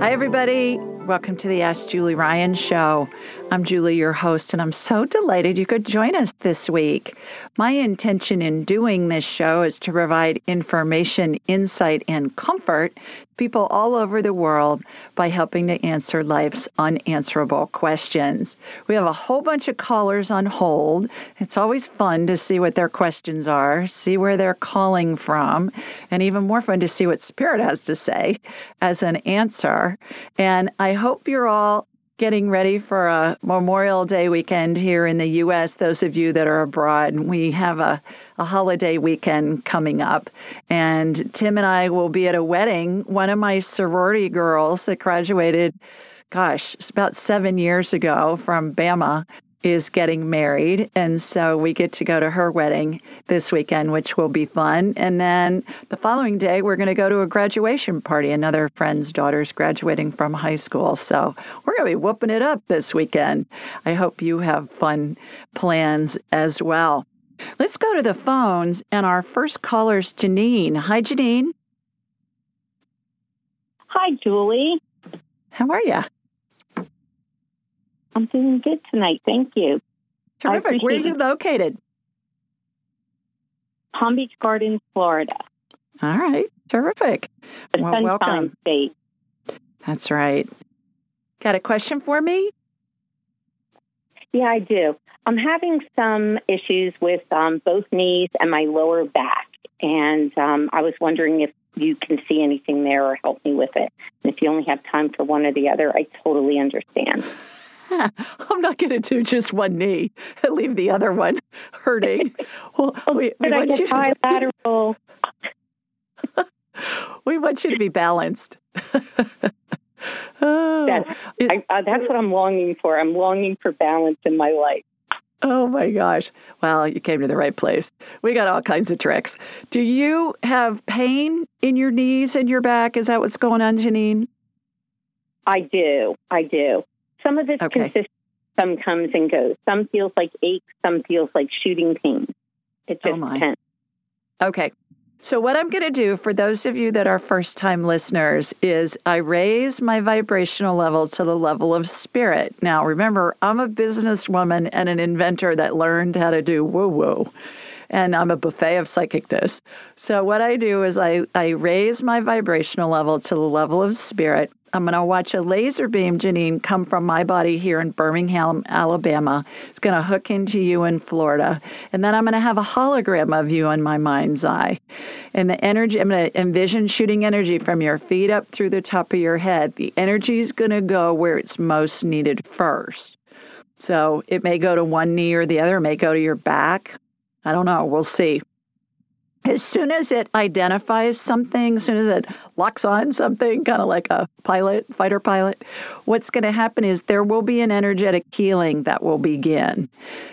Hi, everybody. Welcome to the Ask Julie Ryan show. I'm Julie, your host, and I'm so delighted you could join us this week. My intention in doing this show is to provide information, insight, and comfort to people all over the world by helping to answer life's unanswerable questions. We have a whole bunch of callers on hold. It's always fun to see what their questions are, see where they're calling from, and even more fun to see what Spirit has to say as an answer. And I hope you're all getting ready for a Memorial Day weekend here in the U.S. Those of you that are abroad, we have a, a holiday weekend coming up. And Tim and I will be at a wedding. One of my sorority girls that graduated, gosh, about seven years ago from Bama is getting married. And so we get to go to her wedding this weekend, which will be fun. And then the following day, we're going to go to a graduation party. Another friend's daughter's graduating from high school. So we're going to be whooping it up this weekend. I hope you have fun plans as well. Let's go to the phones. And our first caller is Janine. Hi, Janine. Hi, Julie. How are you? I'm doing good tonight. Thank you. Terrific. Where are you located? Palm Beach Gardens, Florida. All right. Terrific. The well, Sunshine welcome. State. That's right. Got a question for me? Yeah, I do. I'm having some issues with um, both knees and my lower back. And um, I was wondering if you can see anything there or help me with it. And if you only have time for one or the other, I totally understand. I'm not going to do just one knee and leave the other one hurting. Well, we, we want you bilateral. To, we want you to be balanced. oh, that's, I, uh, that's what I'm longing for. I'm longing for balance in my life. Oh my gosh. Well, you came to the right place. We got all kinds of tricks. Do you have pain in your knees and your back? Is that what's going on, Janine? I do. I do. Some of it's okay. consistent, some comes and goes. Some feels like aches, some feels like shooting pains. It oh, just oh depends. Okay. So, what I'm going to do for those of you that are first time listeners is I raise my vibrational level to the level of spirit. Now, remember, I'm a businesswoman and an inventor that learned how to do woo woo. And I'm a buffet of psychicness. So, what I do is I, I raise my vibrational level to the level of spirit I'm going to watch a laser beam, Janine, come from my body here in Birmingham, Alabama. It's going to hook into you in Florida. And then I'm going to have a hologram of you in my mind's eye. And the energy, I'm going to envision shooting energy from your feet up through the top of your head. The energy is going to go where it's most needed first. So it may go to one knee or the other, it may go to your back. I don't know. We'll see. As soon as it identifies something, as soon as it locks on something, kind of like a pilot, fighter pilot, what's going to happen is there will be an energetic healing that will begin.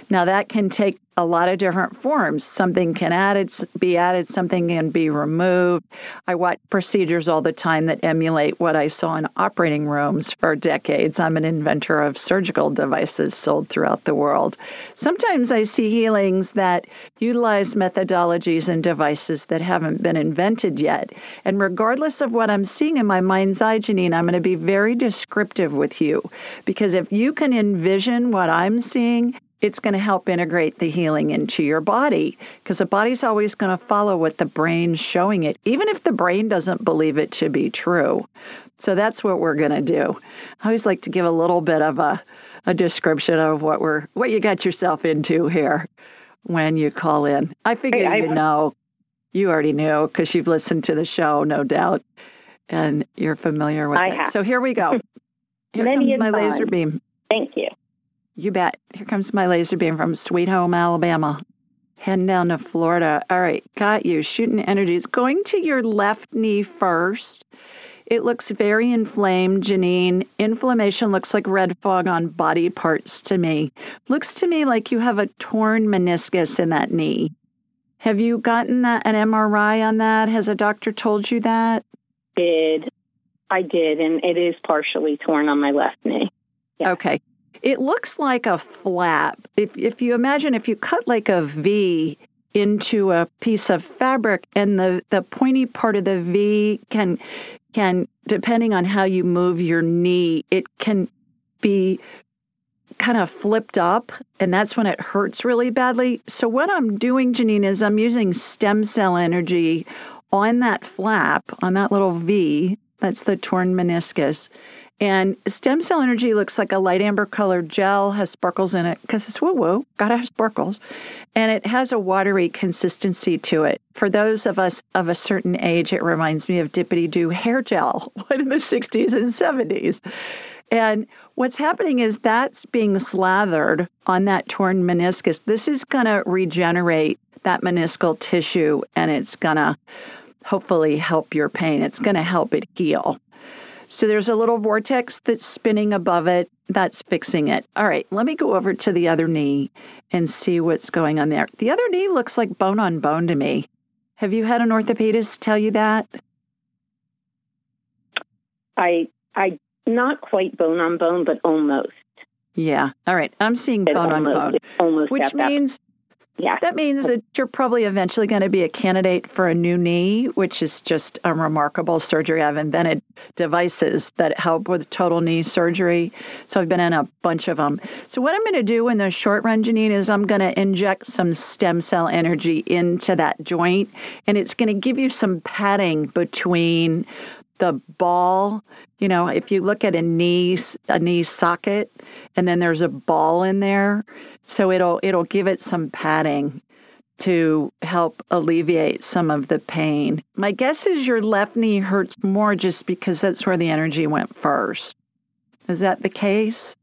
Now, that can take a lot of different forms. Something can added, be added, something can be removed. I watch procedures all the time that emulate what I saw in operating rooms for decades. I'm an inventor of surgical devices sold throughout the world. Sometimes I see healings that utilize methodologies and devices that haven't been invented yet. And regardless of what I'm seeing in my mind's eye, Janine, I'm going to be very descriptive with you because if you can envision what I'm seeing, it's going to help integrate the healing into your body because the body's always going to follow what the brain's showing it, even if the brain doesn't believe it to be true. So that's what we're going to do. I always like to give a little bit of a, a description of what we're what you got yourself into here when you call in. I figure hey, you know. You already knew because you've listened to the show, no doubt, and you're familiar with I it. Have. So here we go. Here Many comes my laser beam. Thank you. You bet. Here comes my laser beam from Sweet Home, Alabama. Heading down to Florida. All right, got you. Shooting energy. It's going to your left knee first. It looks very inflamed, Janine. Inflammation looks like red fog on body parts to me. Looks to me like you have a torn meniscus in that knee. Have you gotten that an MRI on that? Has a doctor told you that? Did I did, and it is partially torn on my left knee. Yeah. Okay. It looks like a flap. If if you imagine if you cut like a V into a piece of fabric and the, the pointy part of the V can can depending on how you move your knee, it can be kind of flipped up and that's when it hurts really badly. So what I'm doing, Janine, is I'm using stem cell energy on that flap, on that little V, that's the torn meniscus, and stem cell energy looks like a light amber colored gel, has sparkles in it because it's woo woo, gotta have sparkles. And it has a watery consistency to it. For those of us of a certain age, it reminds me of Dippity Doo hair gel in the 60s and 70s. And what's happening is that's being slathered on that torn meniscus. This is going to regenerate that meniscal tissue and it's going to hopefully help your pain. It's going to help it heal. So there's a little vortex that's spinning above it. That's fixing it. All right, let me go over to the other knee and see what's going on there. The other knee looks like bone on bone to me. Have you had an orthopedist tell you that? I I not quite bone on bone, but almost. Yeah. All right. I'm seeing bone almost, on bone, almost which means yeah. That means that you're probably eventually going to be a candidate for a new knee, which is just a remarkable surgery. I've invented devices that help with total knee surgery. So I've been in a bunch of them. So, what I'm going to do in the short run, Janine, is I'm going to inject some stem cell energy into that joint, and it's going to give you some padding between the ball you know if you look at a knee a knee socket and then there's a ball in there so it'll it'll give it some padding to help alleviate some of the pain. My guess is your left knee hurts more just because that's where the energy went first. Is that the case?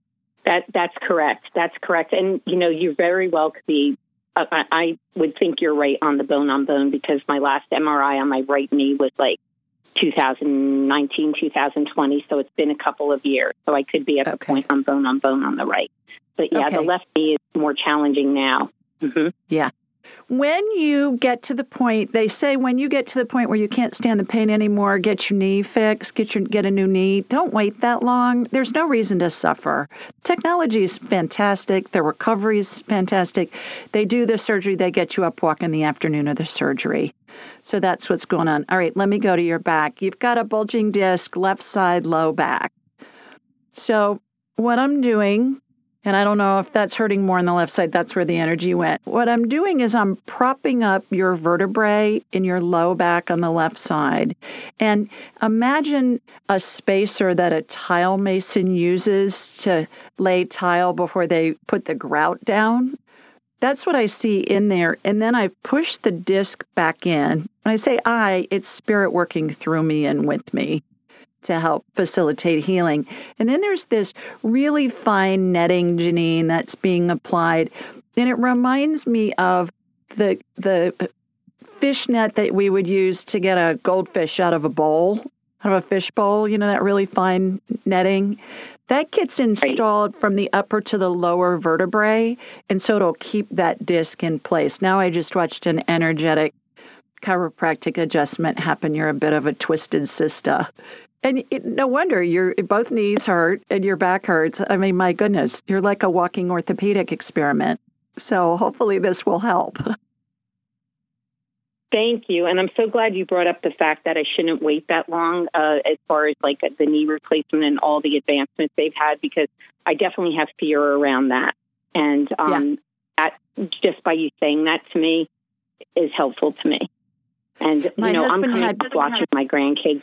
That that's correct. That's correct. And you know, you very well could be. I, I would think you're right on the bone on bone because my last MRI on my right knee was like 2019, 2020. So it's been a couple of years. So I could be at okay. the point on bone on bone on the right. But yeah, okay. the left knee is more challenging now. Mm-hmm. Yeah. When you get to the point, they say when you get to the point where you can't stand the pain anymore, get your knee fixed, get your get a new knee. Don't wait that long. There's no reason to suffer. Technology is fantastic. The recovery is fantastic. They do the surgery, they get you up walking the afternoon of the surgery. So that's what's going on. All right, let me go to your back. You've got a bulging disc, left side, low back. So what I'm doing and I don't know if that's hurting more on the left side. That's where the energy went. What I'm doing is I'm propping up your vertebrae in your low back on the left side. And imagine a spacer that a tile mason uses to lay tile before they put the grout down. That's what I see in there. And then I push the disc back in. When I say I, it's spirit working through me and with me to help facilitate healing. And then there's this really fine netting, Janine, that's being applied. And it reminds me of the the fish net that we would use to get a goldfish out of a bowl, out of a fish bowl, you know, that really fine netting. That gets installed right. from the upper to the lower vertebrae, and so it'll keep that disc in place. Now I just watched an energetic chiropractic adjustment happen. You're a bit of a twisted sister. And it, no wonder your both knees hurt and your back hurts. I mean, my goodness, you're like a walking orthopedic experiment. So hopefully this will help. Thank you. And I'm so glad you brought up the fact that I shouldn't wait that long uh, as far as like the knee replacement and all the advancements they've had, because I definitely have fear around that. And um, yeah. that, just by you saying that to me is helpful to me. And, my you know, I'm kind of watching my grandkids.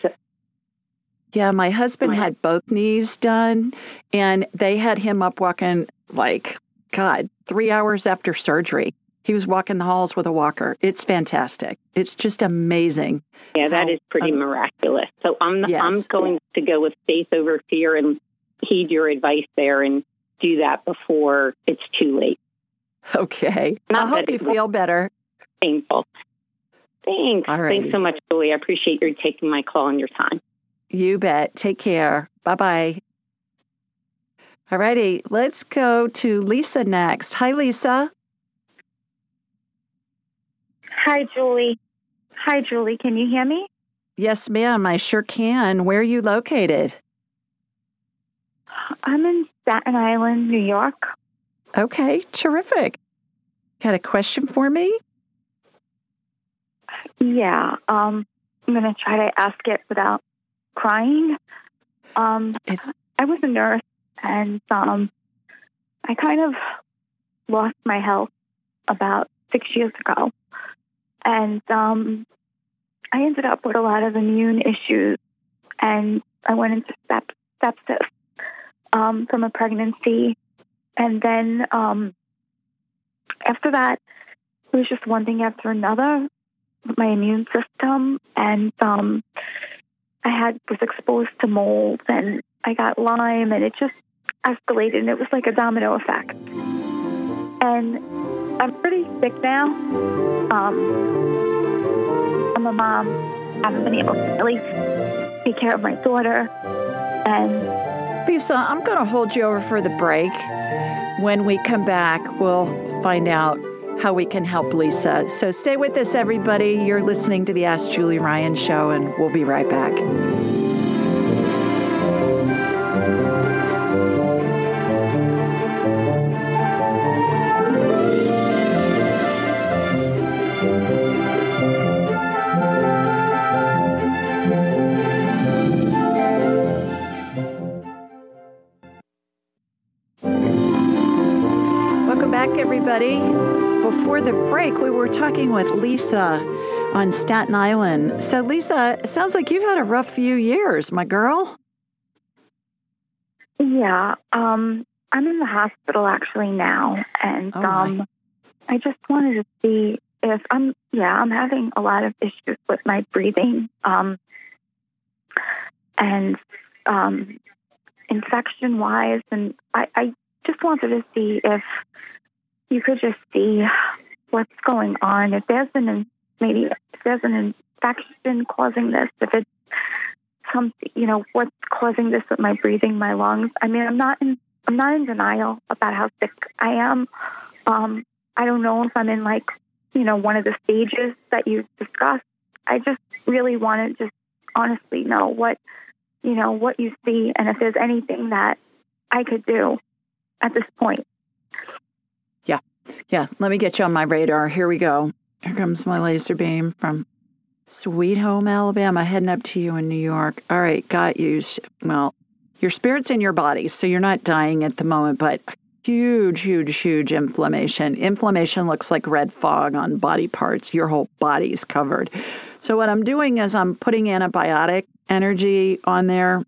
Yeah, my husband had both knees done, and they had him up walking like, God, three hours after surgery. He was walking the halls with a walker. It's fantastic. It's just amazing. Yeah, that how, is pretty um, miraculous. So I'm yes. I'm going to go with faith over fear and heed your advice there and do that before it's too late. Okay. Not I hope you feel better. Painful. Thanks. All right. Thanks so much, Julie. I appreciate your taking my call and your time. You bet. Take care. Bye bye. All righty. Let's go to Lisa next. Hi, Lisa. Hi, Julie. Hi, Julie. Can you hear me? Yes, ma'am. I sure can. Where are you located? I'm in Staten Island, New York. Okay, terrific. Got a question for me? Yeah, um, I'm going to try to ask it without crying. Um, it's... I was a nurse, and um, I kind of lost my health about six years ago, and um, I ended up with a lot of immune issues, and I went into sepsis um, from a pregnancy, and then um, after that, it was just one thing after another my immune system, and um, I had was exposed to mold, and I got Lyme, and it just escalated, and it was like a domino effect. And I'm pretty sick now. Um, I'm a mom. I haven't been able to really take care of my daughter, and Lisa, I'm going to hold you over for the break. When we come back, we'll find out how we can help Lisa. So stay with us, everybody. You're listening to the Ask Julie Ryan show, and we'll be right back. The break, we were talking with Lisa on Staten Island. So, Lisa, it sounds like you've had a rough few years, my girl. Yeah, um, I'm in the hospital actually now, and oh um, I just wanted to see if I'm. Yeah, I'm having a lot of issues with my breathing, um, and um, infection wise, and I, I just wanted to see if you could just see what's going on. If there's an maybe if there's an infection causing this, if it's some you know what's causing this with my breathing, my lungs. I mean, I'm not in I'm not in denial about how sick I am. Um, I don't know if I'm in like you know one of the stages that you discussed. I just really want to just honestly know what you know what you see and if there's anything that I could do at this point. Yeah, let me get you on my radar. Here we go. Here comes my laser beam from Sweet Home, Alabama, heading up to you in New York. All right, got you. Well, your spirit's in your body, so you're not dying at the moment, but huge, huge, huge inflammation. Inflammation looks like red fog on body parts. Your whole body's covered. So, what I'm doing is I'm putting antibiotic energy on there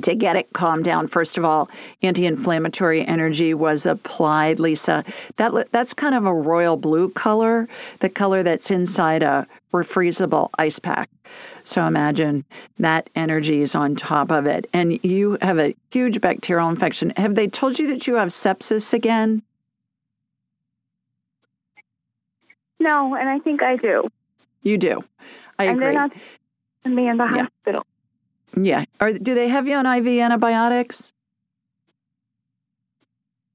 to get it calmed down first of all anti-inflammatory energy was applied lisa that that's kind of a royal blue color the color that's inside a refreezable ice pack so imagine that energy is on top of it and you have a huge bacterial infection have they told you that you have sepsis again no and i think i do You do. I and agree. they're not me in the Yeah. hospital. Yeah. Are do they have you on IV antibiotics?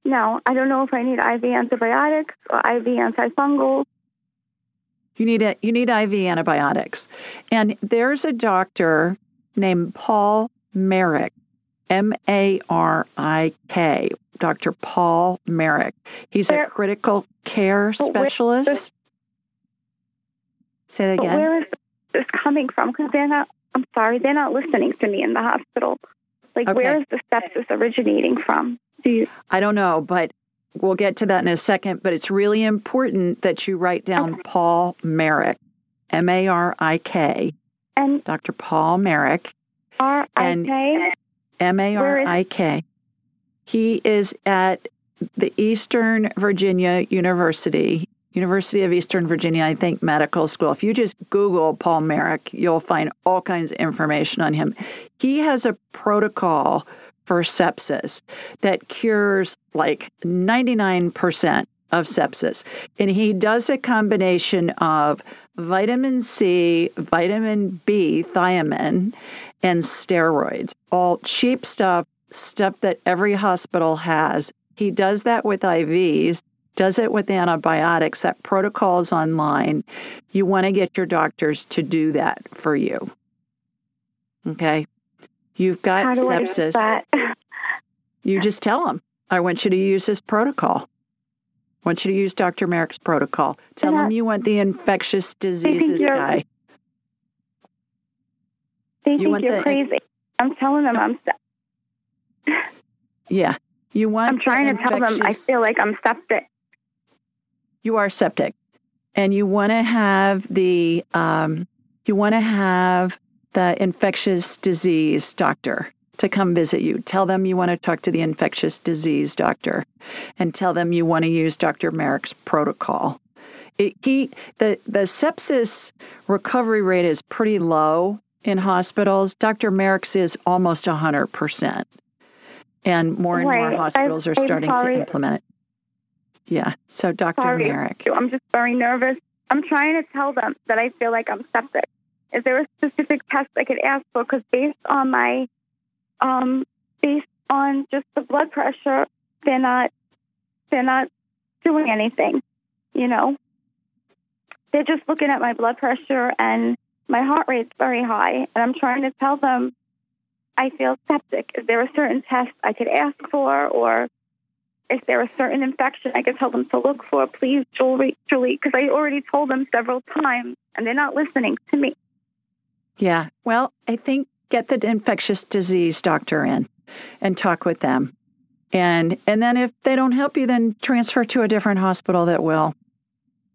No, I don't know if I need IV antibiotics or IV antifungal. You need a, you need IV antibiotics. And there's a doctor named Paul Marik, M A R I K, Dr. Paul Marik. He's a critical care where- specialist. Say that again. where is this coming from? Because they're not. I'm sorry, they're not listening to me in the hospital. Like, Okay. where is the sepsis originating from? Do you? I don't know, but we'll get to that in a second. But it's really important that you write down Paul Marik, M A R I K, And Dr. Paul Marik. R I K. M A R I K. He is at the Eastern Virginia University, University of Eastern Virginia, I think, medical school. If you just Google Paul Marik, you'll find all kinds of information on him. He has a protocol for sepsis that cures like 99% of sepsis. And he does a combination of vitamin C, vitamin B, thiamine, and steroids, all cheap stuff, stuff that every hospital has. He does that with IVs, does it with antibiotics. That protocol is online. You want to get your doctors to do that for you. Okay. You've got How do I do sepsis. You just tell them, I want you to use this protocol. I want you to use Dr. Marik's protocol. Tell them you want the infectious diseases guy. They You think want you're the- crazy. I'm telling them I'm. se- Yeah. You want I'm trying to tell them I feel like I'm septic. You are septic and you want to have the um, you want to have the infectious disease doctor to come visit you. Tell them you want to talk to the infectious disease doctor and tell them you want to use dr Marik's protocol. It, he the the sepsis recovery rate is pretty low in hospitals. Dr Marik's is almost 100% and more and more hospitals are I'm starting sorry. to implement it yeah so dr Sorry. Marik I'm just very nervous. I'm trying to tell them that I feel like I'm septic. Is there a specific test I could ask for? Because based on my, um, based on just the blood pressure, they're not, they're not doing anything. You know, they're just looking at my blood pressure and my heart rate's very high, and I'm trying to tell them I feel septic. Is there a certain test I could ask for, or if there a certain infection I could tell them to look for, please, Julie, Julie, because I already told them several times and they're not listening to me. Yeah. Well, I think get the infectious disease doctor in and talk with them. And and then if they don't help you then transfer to a different hospital that will.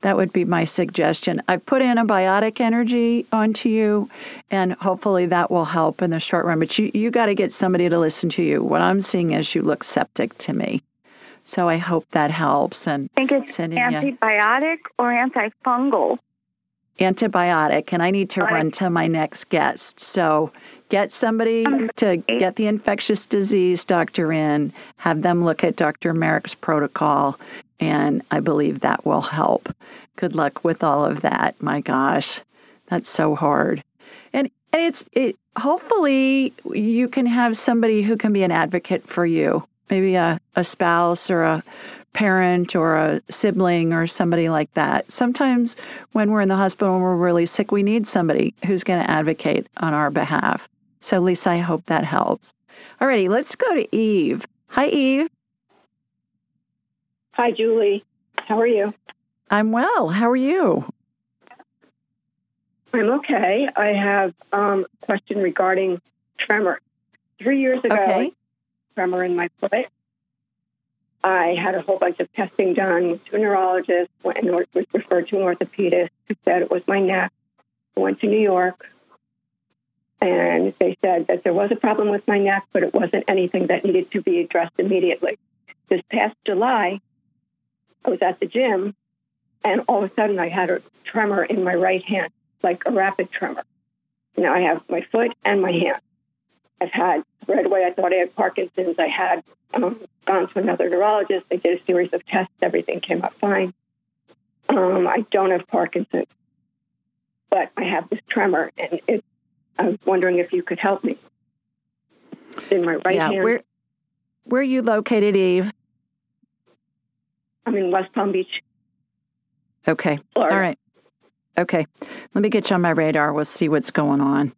That would be my suggestion. I've put antibiotic energy onto you and hopefully that will help in the short run. But you you got to get somebody to listen to you. What I'm seeing is you look septic to me. So I hope that helps and I think it's Sending you- antibiotic or antifungal. antibiotic and I need to Right. run to my next guest. So get somebody Um, to get the infectious disease doctor in, have them look at Dr. Marik's protocol, and I believe that will help. Good luck with all of that. My gosh, that's so hard. And and it's it hopefully you can have somebody who can be an advocate for you. Maybe a, a spouse or a parent or a sibling or somebody like that. Sometimes when we're in the hospital and we're really sick, we need somebody who's going to advocate on our behalf. So, Lisa, I hope that helps. Alrighty, let's go to Eve. Hi, Eve. Hi, Julie. How are you? I'm well. How are you? I'm okay. I have um, a question regarding tremor. Three years ago, Okay. Tremor in my foot. I had a whole bunch of testing done to a neurologist went and was referred to an orthopedist who said it was my neck. I went to New York and they said that there was a problem with my neck, but it wasn't anything that needed to be addressed immediately. This past July, I was at the gym and all of a sudden I had a tremor in my right hand, like a rapid tremor. Now I have my foot and my hand. I've had right away. I thought I had Parkinson's. I had um, gone to another neurologist. They did a series of tests. Everything came up fine. Um, I don't have Parkinson's. but I have this tremor, and it, I was wondering if you could help me. In my right yeah, hand. Where, where are you located, Eve? I'm in West Palm Beach. Okay. Florida. All right. Okay. Let me get you on my radar. We'll see what's going on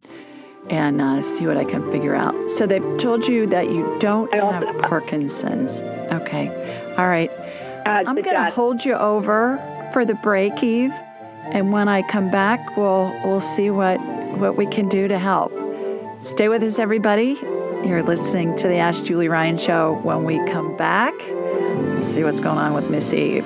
and uh, see what I can figure out. So they've told you that you don't have Parkinson's. Okay. All right. Uh, I'm going to hold you over for the break, Eve, and when I come back, we'll we'll see what what we can do to help. Stay with us, everybody. You're listening to the Ask Julie Ryan Show. When we come back, see what's going on with Miss Eve.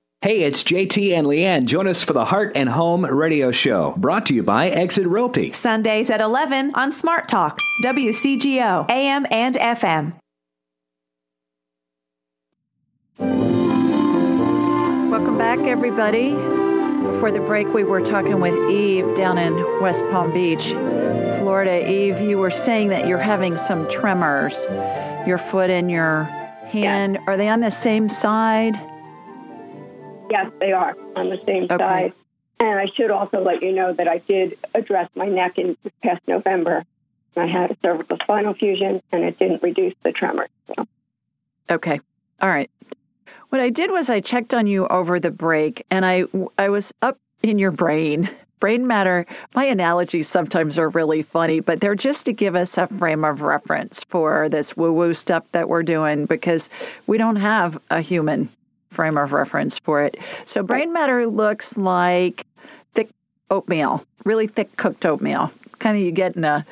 Hey, it's JT and Leanne. Join us for the Heart and Home Radio Show, brought to you by Exit Realty. Sundays at 11 on Smart Talk, WCGO, AM and FM. Welcome back, everybody. Before the break, we were talking with Eve down in West Palm Beach, Florida. Eve, you were saying that you're having some tremors. Your foot and your hand, are they on the same side? Yes, they are on the same Okay. side. And I should also let you know that I did address my neck in this past November. I had a cervical spinal fusion, and it didn't reduce the tremor. So Okay. All right. What I did was I checked on you over the break and I I was up in your brain. Brain matter, my analogies sometimes are really funny, but they're just to give us a frame of reference for this woo woo stuff that we're doing because we don't have a human frame of reference for it. So, brain matter looks like thick oatmeal, really thick cooked oatmeal. Kind of you get in a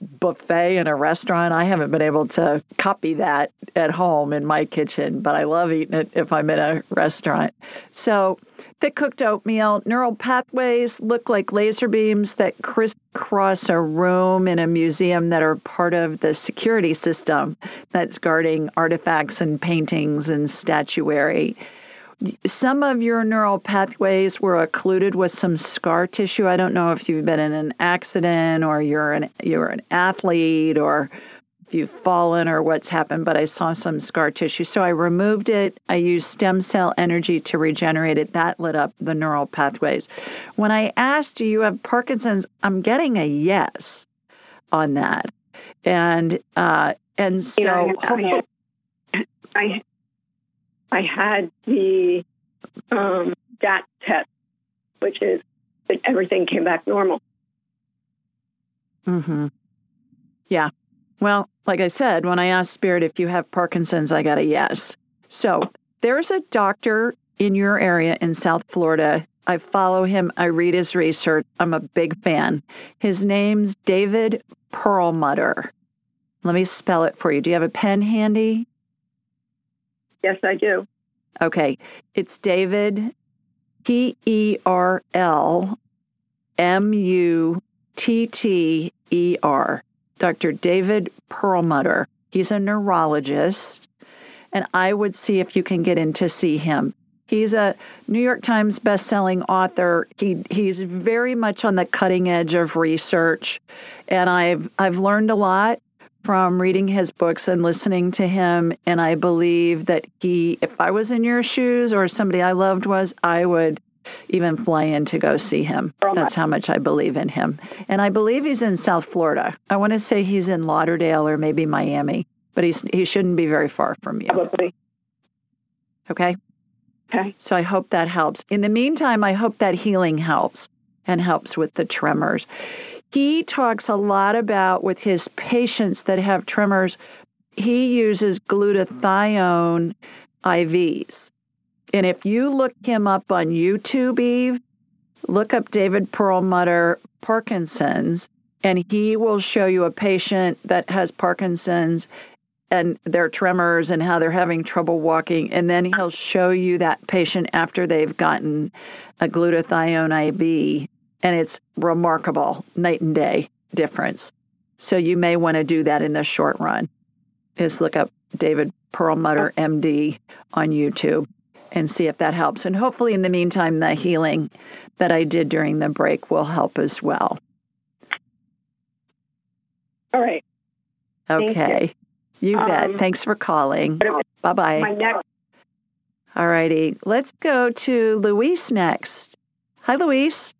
buffet in a restaurant. I haven't been able to copy that at home in my kitchen, but I love eating it if I'm in a restaurant. So, thick cooked oatmeal, neural pathways look like laser beams that crisscross a room in a museum that are part of the security system that's guarding artifacts and paintings and statuary some of your neural pathways were occluded with some scar tissue. I don't know if you've been in an accident or you're an you're an athlete or if you've fallen or what's happened, but I saw some scar tissue. So I removed it. I used stem cell energy to regenerate it. That lit up the neural pathways. When I asked, do you have Parkinson's? I'm getting a yes on that. And uh, and so I, I, I I had the um, DAT test, which is that everything came back normal. Mm-hmm. Yeah. Well, like I said, when I asked Spirit if you have Parkinson's, I got a yes. So there's a doctor in your area in South Florida. I follow him. I read his research. I'm a big fan. His name's David Perlmutter. Let me spell it for you. Do you have a pen handy? Yes, I do. Okay. It's David P E R L M U T T E R. Dr. David Perlmutter. He's a neurologist, and I would see if you can get in to see him. He's a New York Times best-selling author. He he's very much on the cutting edge of research, and I've I've learned a lot from reading his books and listening to him. And I believe that he, if I was in your shoes or somebody I loved was, I would even fly in to go see him. That's how much I believe in him. And I believe he's in South Florida. I want to say he's in Lauderdale or maybe Miami, but he's he shouldn't be very far from you. Probably. Okay. Okay. So I hope that helps. In the meantime, I hope that healing helps and helps with the tremors. He talks a lot about with his patients that have tremors, he uses glutathione IVs. And if you look him up on YouTube, Eve, look up David Perlmutter Parkinson's, and he will show you a patient that has Parkinson's and their tremors and how they're having trouble walking. And then he'll show you that patient after they've gotten a glutathione IV. And it's remarkable, night and day difference. So you may want to do that in the short run. Is look up David Perlmutter MD on YouTube and see if that helps. And hopefully, in the meantime, the healing that I did during the break will help as well. All right. Okay. You, you bet. Um, Thanks for calling. Bye bye. My next. All righty. Let's go to Luis next. Hi, Luis.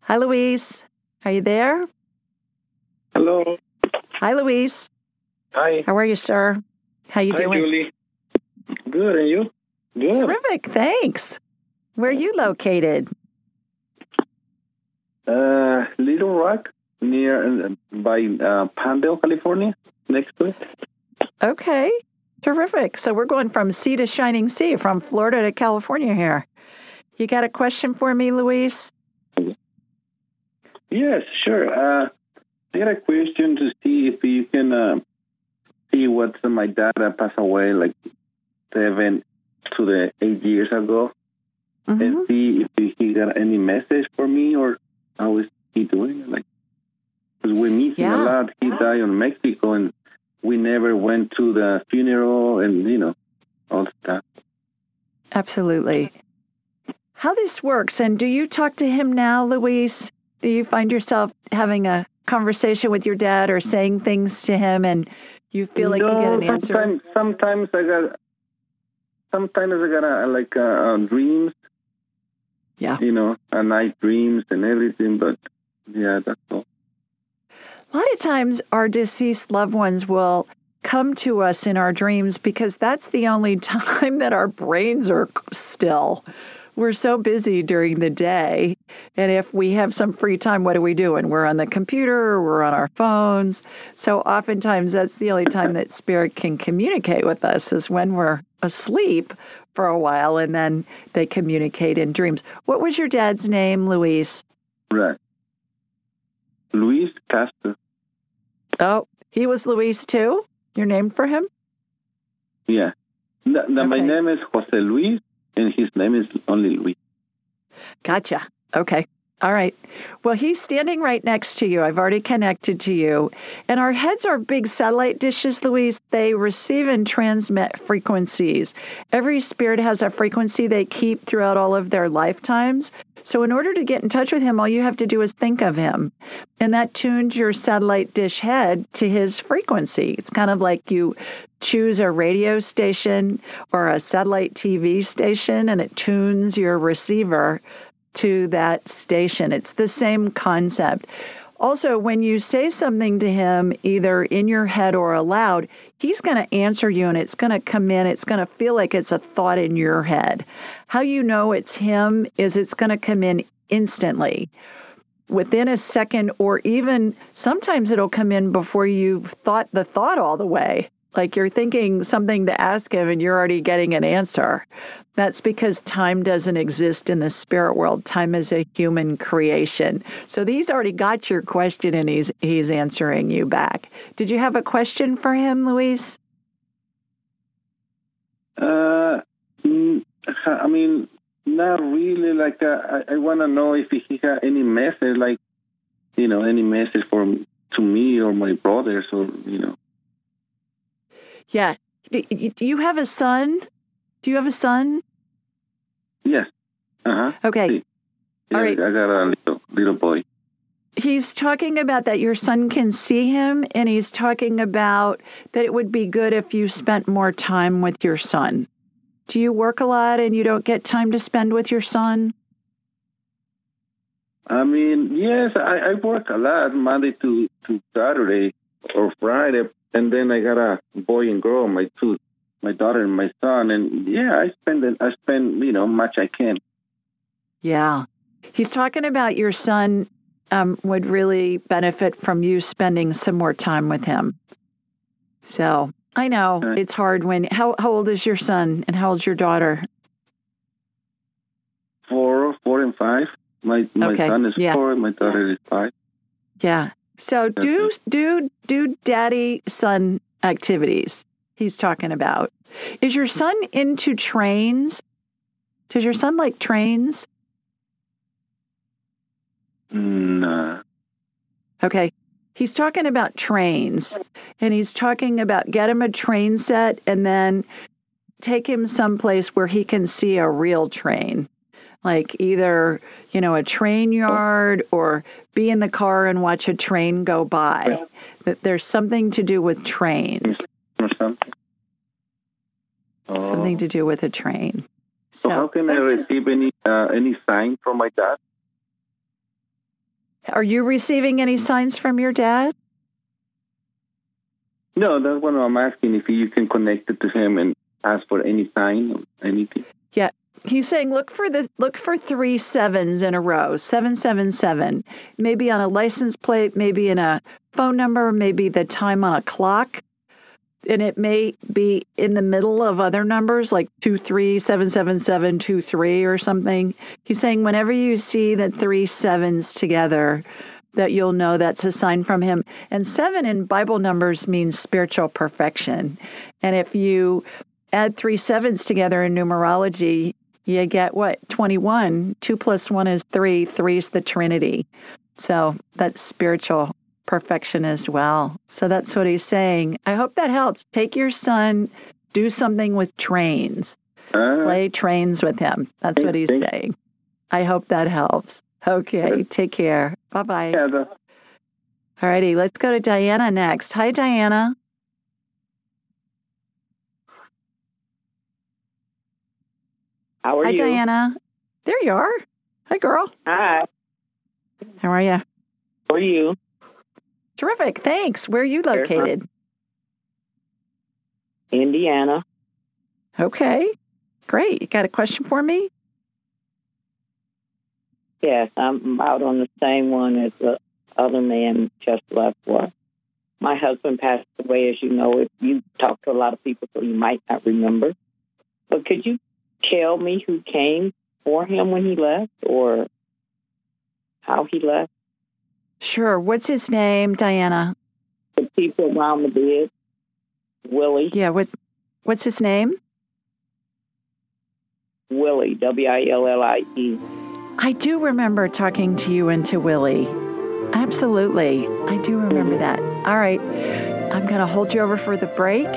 Hi, Luis. Are you there? Hello. Hi, Luis. Hi. How are you, sir? How you Hi, doing? Julie. Good, and you? Good. Terrific. Thanks. Where are you located? Uh, Littlerock, near uh, by uh, Palmdale, California, next to it. Okay. Terrific. So we're going from sea to shining sea, from Florida to California here. You got a question for me, Luis? Yes, sure. Uh, I got a question to see if you can see what my dad passed away like seven to the eight years ago, mm-hmm. and see if he got any message for me or how is he doing? Like, because we miss yeah. him a lot. He died in Mexico, and we never went to the funeral, and you know, all that. Absolutely. How this works, and do you talk to him now, Luis Do you find yourself having a conversation with your dad or saying things to him, and you feel like no, you get an answer? Sometimes, sometimes I got, sometimes I got a, like a, a dreams yeah. You know, and night dreams and everything, but yeah, that's all. A lot of times our deceased loved ones will come to us in our dreams because that's the only time that our brains are still. We're so busy during the day. And if we have some free time, what are we doing? We're on the computer, we're on our phones. So oftentimes that's the only time that spirit can communicate with us is when we're asleep for a while and then they communicate in dreams. What was your dad's name, Luis? Right. Luis Castro. Oh, he was Luis too? You're named for him? Yeah. Okay. My name is Jose Luis, and his name is only Luis. Gotcha. Okay. All right. Well, he's standing right next to you. I've already connected to you. And our heads are big satellite dishes, Luis. They receive and transmit frequencies. Every spirit has a frequency they keep throughout all of their lifetimes. So, in order to get in touch with him, all you have to do is think of him. And that tunes your satellite dish head to his frequency. It's kind of like you choose a radio station or a satellite TV station, and it tunes your receiver to that station. It's the same concept. Also, when you say something to him, either in your head or aloud, he's going to answer you and it's going to come in. It's going to feel like it's a thought in your head. How you know it's him is it's going to come in instantly within a second, or even sometimes it'll come in before you've thought the thought all the way. Like you're thinking something to ask him and you're already getting an answer. That's because time doesn't exist in the spirit world. Time is a human creation. So he's already got your question and he's he's answering you back. Did you have a question for him, Luis? Uh, I mean, not really. Like, uh, I, I want to know if he got any message, like, you know, any message for to me or my brothers, or you know. Yeah. Do you have a son? Do you have a son? Yes. Uh huh. Okay. Yeah, All right. I got a little, little boy. He's talking about that your son can see him, and he's talking about that it would be good if you spent more time with your son. Do you work a lot and you don't get time to spend with your son? I mean, yes, I, I work a lot Monday to, to Saturday or Friday, and then I got a boy and girl, my two, my daughter and my son, and yeah, I spend I spend you know much I can. Yeah, he's talking about your son um, would really benefit from you spending some more time with him. So I know it's hard when. How how old is your son and how old's your daughter? Four, four and five. My my okay. son is yeah. four. My daughter is five. Yeah. So do do do daddy son activities. He's talking about. Is your son into trains? Does your son like trains? No. Okay. He's talking about trains and he's talking about get him a train set and then take him someplace where he can see a real train like either you know a train yard or be in the car and watch a train go by. That there's something to do with trains. Something to do with a train. So, so how can i receive any uh, any sign from my dad? Are you receiving any signs from your dad? No that's what i'm asking if you can connect it to him and ask for any sign or anything. Yeah he's saying look for the look for three sevens in a row, seven seven seven, maybe on a license plate, maybe in a phone number, maybe the time on a clock, and it may be in the middle of other numbers like two three seven seven seven two three or something. He's saying whenever you see the three sevens together. That you'll know that's a sign from him. And seven in Bible numbers means spiritual perfection. And if you add three sevens together in numerology, you get what? 21. 2 plus 1 is 3. 3 is the Trinity. So that's spiritual perfection as well. So that's what he's saying. I hope that helps. Take your son, do something with trains, uh, play trains with him. That's what he's saying. I hope that helps. Okay, take care. Bye bye. All righty, let's go to Diana next. Hi, Diana. How are Hi, you? Hi, Diana. There you are. Hi, girl. Hi. How are you? How are you? Terrific. Thanks. Where are you located? Indiana. Okay. Great. You got a question for me? Yes, I'm out on the same one as the other man just left for. My husband passed away, as you know. If you talk to a lot of people, so you might not remember. But could you tell me who came for him when he left or how he left? Sure. What's his name, Diana? The people around the bed. Willie. Yeah, what what's his name? Willie, W I L L I E. I do remember talking to you and to Willie. Absolutely. I do remember that. All right. I'm going to hold you over for the break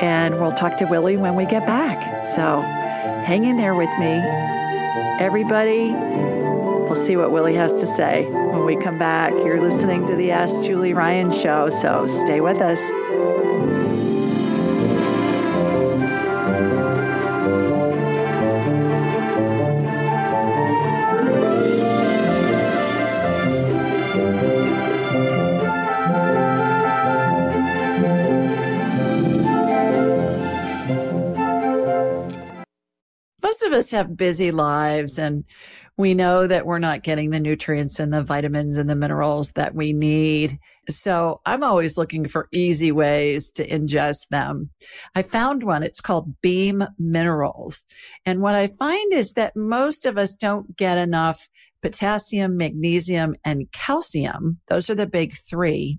and we'll talk to Willie when we get back. So hang in there with me. Everybody, we'll see what Willie has to say when we come back. You're listening to the Ask Julie Ryan show, so stay with us. Us have busy lives and we know that we're not getting the nutrients and the vitamins and the minerals that we need. So I'm always looking for easy ways to ingest them. I found one. It's called Beam Minerals. And what I find is that most of us don't get enough potassium, magnesium, and calcium. Those are the big three.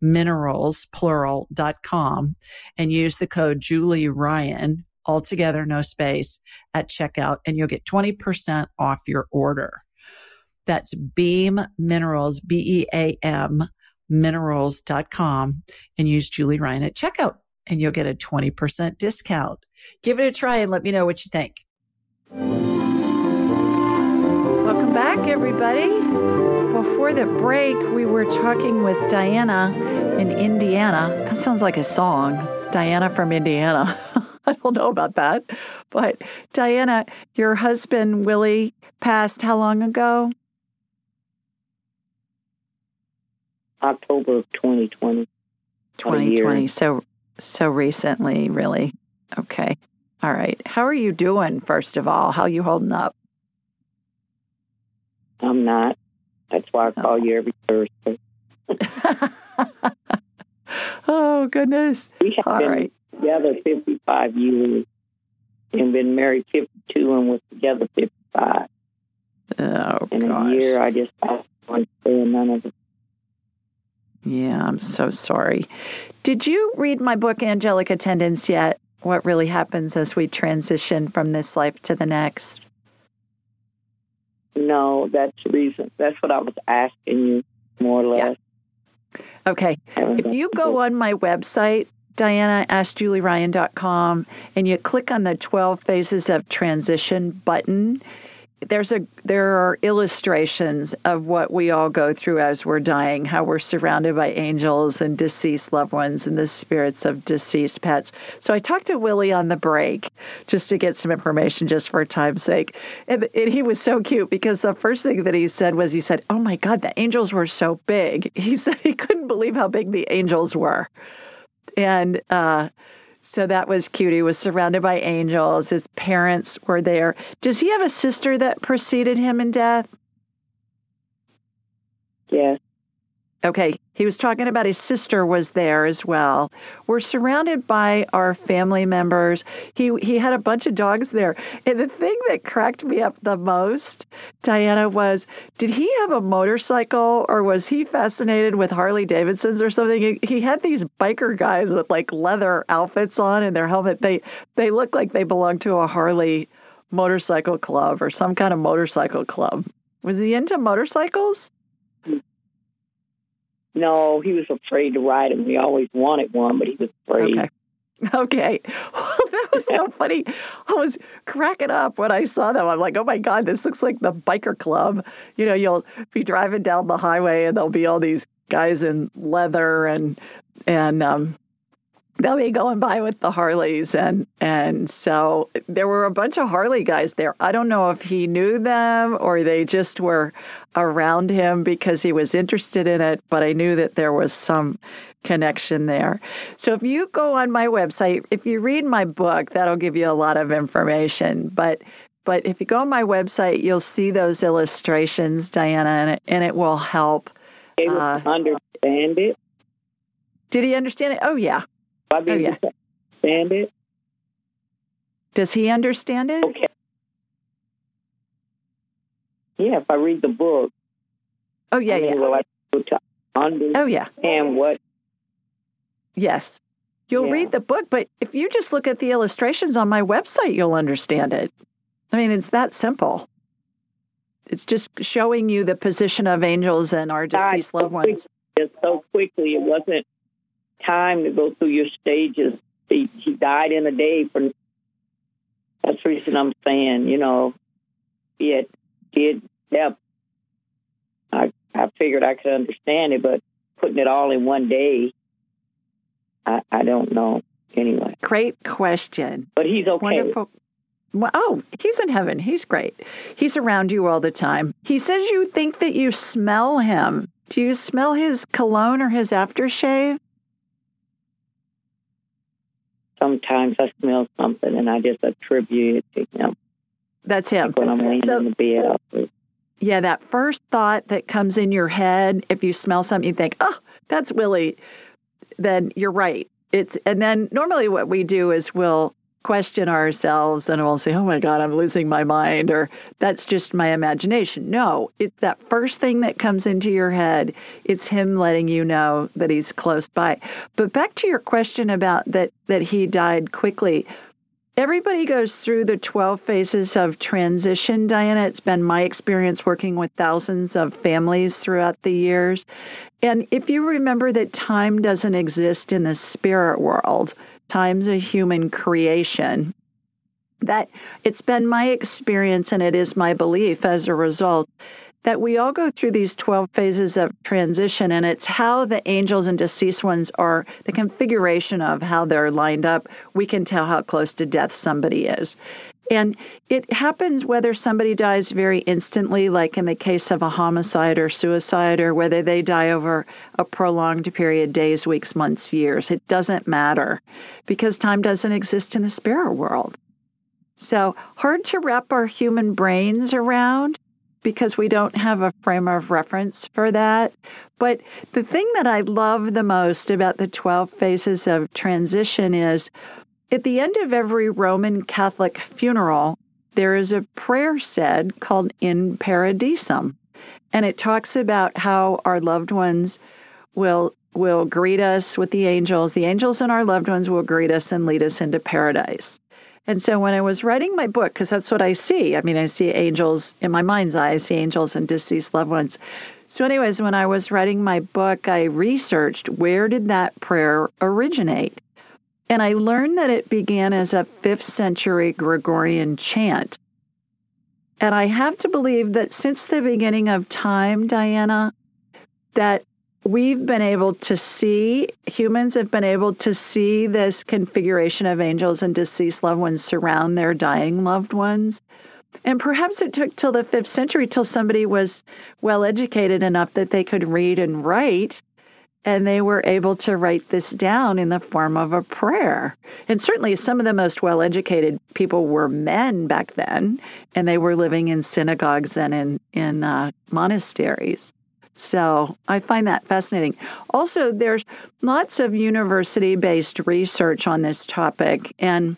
minerals plural dot com and use the code Julie Ryan altogether, no space at checkout and you'll get 20% off your order. That's Beam Minerals, B E A M minerals.com and use Julie Ryan at checkout and you'll get a 20% discount. Give it a try and let me know what you think. Welcome back, everybody before the break, we were talking with Diana in Indiana. That sounds like a song. Diana from Indiana. I don't know about that. But Diana, your husband Willie passed how long ago? October of 2020. 2020. So so recently, really. Okay. All right. How are you doing, first of all? How are you holding up? I'm not. That's why I oh. call oh. you every Thursday. oh, goodness. We have all been right. together 55 years and been married 52 and was together 55. Oh, In gosh. a year, I just I understand none of it. Yeah, I'm so sorry. Did you read my book, Angelic Attendants, yet? What really happens as we transition from this life to the next? No, that's the reason. That's what I was asking you, more or less. Yeah. Okay. If you go on my website, diana.askjulieryan.com, and you click on the 12 phases of transition button, there's a there are illustrations of what we all go through as we're dying, how we're surrounded by angels and deceased loved ones and the spirits of deceased pets. So I talked to Willie on the break just to get some information just for time's sake. And, and he was so cute because the first thing that he said was he said, Oh my God, the angels were so big. He said he couldn't believe how big the angels were. And uh so that was cute. He was surrounded by angels. His parents were there. Does he have a sister that preceded him in death? Yes. Okay, he was talking about his sister was there as well. We're surrounded by our family members. He he had a bunch of dogs there. And the thing that cracked me up the most, Diana, was did he have a motorcycle or was he fascinated with Harley Davidsons or something? He, had these biker guys with like leather outfits on and their helmet. They they look like they belong to a Harley motorcycle club or some kind of motorcycle club. Was he into motorcycles? Mm. No, he was afraid to ride them. He always wanted one, but he was afraid. Okay. Okay. Well, that was so funny. I was cracking up when I saw them. I'm like, oh my God, this looks like the biker club. You know, you'll be driving down the highway and there'll be all these guys in leather and and um they'll be going by with the Harleys and and so there were a bunch of Harley guys there. I don't know if he knew them or they just were around him because he was interested in it, but I knew that there was some connection there. So if you go on my website, if you read my book, that'll give you a lot of information, but but if you go on my website, you'll see those illustrations, Diana, and it, and it will help. Uh, understand it. Did he understand it? Oh yeah, I mean, oh, yeah. understand it? Does he understand it? Okay. Yeah, if I read the book. Oh yeah, I mean, yeah. Will I be to understand oh yeah. And what? Yes. You'll Yeah. read the book, but if you just look at the illustrations on my website, you'll understand it. I mean, it's that simple. It's just showing you the position of angels and our deceased loved ones. quickly- so quickly, it wasn't time to go through your stages. He, he died in a day. For that's the reason I'm saying, you know, it did depth. I I figured I could understand it, but putting it all in one day, I I don't know. Anyway, Great question. but he's okay. Wonderful. Well, oh, he's in heaven. He's great. He's around you all the time. He says you think that you smell him. Do you smell his cologne or his aftershave? Sometimes I smell something and I just attribute it to him That's him. when I'm laying So- in the bed. Yeah, that first thought that comes in your head, if you smell something, you think, oh, that's Willie, then you're right. It's and then normally what we do is we'll question ourselves and we'll say, oh my God, I'm losing my mind, or that's just my imagination. No, it's that first thing that comes into your head. It's him letting you know that he's close by. But back to your question about that that he died quickly. Everybody goes through the 12 phases of transition, Diana. It's been my experience working with thousands of families throughout the years. And if you remember that time doesn't exist in the spirit world, time's a human creation. That it's been my experience and it is my belief as a result that we all go through these 12 phases of transition, and it's how the angels and deceased ones are, the configuration of how they're lined up. We can tell how close to death somebody is. And it happens whether somebody dies very instantly, like in the case of a homicide or suicide, or whether they die over a prolonged period days, weeks, months, years. It doesn't matter because time doesn't exist in the spirit world. So hard to wrap our human brains around because we don't have a frame of reference for that. But the thing that I love the most about the 12 phases of transition is at the end of every Roman Catholic funeral, there is a prayer said called In Paradisum. And it talks about how our loved ones will will greet us with the angels. The angels and our loved ones will greet us and lead us into paradise. And so when I was writing my book, because that's what I see, I mean, I see angels in my mind's eye, I see angels and deceased loved ones. So, anyways, when I was writing my book, I researched where did that prayer originate? And I learned that it began as a 5th century Gregorian chant. And I have to believe that since the beginning of time, Diana, that we've been able to see, humans have been able to see this configuration of angels and deceased loved ones surround their dying loved ones. And perhaps it took till the fifth century till somebody was well educated enough that they could read and write and they were able to write this down in the form of a prayer. And certainly some of the most well educated people were men back then, and they were living in synagogues and in, in uh, monasteries. So I find that fascinating. Also, there's lots of university based research on this topic. And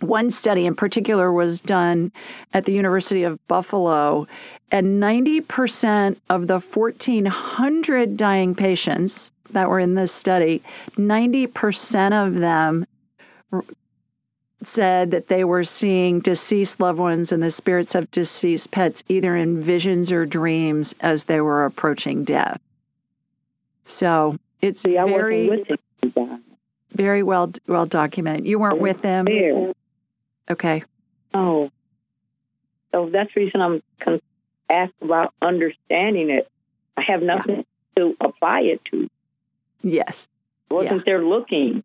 one study in particular was done at the University of Buffalo, and 90% of the 1,400 dying patients that were in this study, 90% of them said that they were seeing deceased loved ones and the spirits of deceased pets either in visions or dreams as they were approaching death. So it's See, very, very well well documented. You weren't with them. Okay. Oh. So that's the reason I'm con- asked about understanding it. I have nothing yeah. to apply it to. Yes. Wasn't yeah. there looking.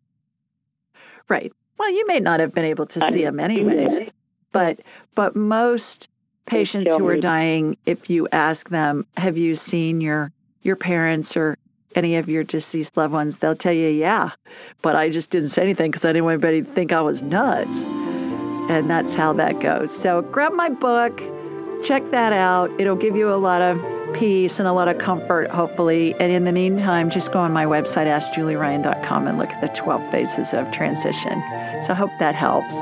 Right. Well, you may not have been able to see them anyways, but but most patients who are dying, if you ask them, "Have you seen your your parents or any of your deceased loved ones?" They'll tell you, "Yeah," but I just didn't say anything because I didn't want anybody to think I was nuts and that's how that goes. So grab my book, check that out. It'll give you a lot of peace and a lot of comfort, hopefully. And in the meantime, just go on my website, askjulieryan.com, and look at the 12 phases of transition. So I hope that helps.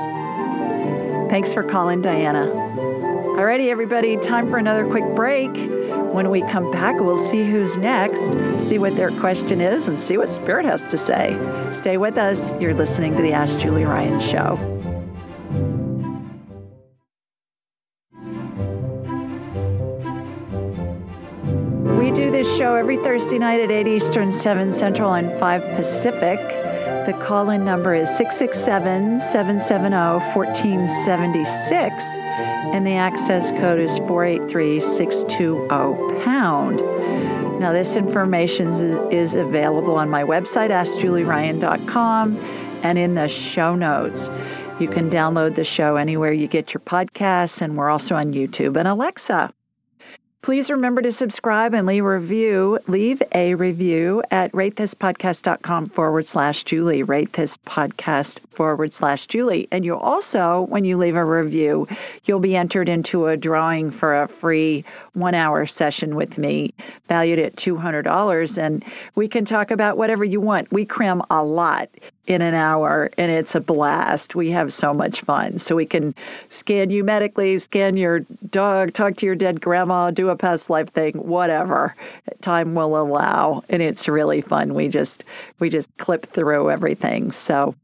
Thanks for calling, Diana. Alrighty, everybody, time for another quick break. When we come back, we'll see who's next, see what their question is, and see what Spirit has to say. Stay with us. You're listening to the Ask Julie Ryan Show. We do this show every Thursday night at 8 Eastern, 7 Central, and 5 Pacific. The call in number is 667 770 1476, and the access code is 483 620 pound. Now, this information is available on my website, AskJulieRyan.com, and in the show notes. You can download the show anywhere you get your podcasts, and we're also on YouTube and Alexa. Please remember to subscribe and leave a review. Leave a review at ratethispodcast.com forward slash Julie. Rate this podcast forward slash Julie. And you also, when you leave a review, you'll be entered into a drawing for a free one hour session with me, valued at $200. And we can talk about whatever you want. We cram a lot in an hour and it's a blast. We have so much fun. So we can scan you medically, scan your dog, talk to your dead grandma, do a past life thing, whatever time will allow. And it's really fun. We just we just clip through everything. So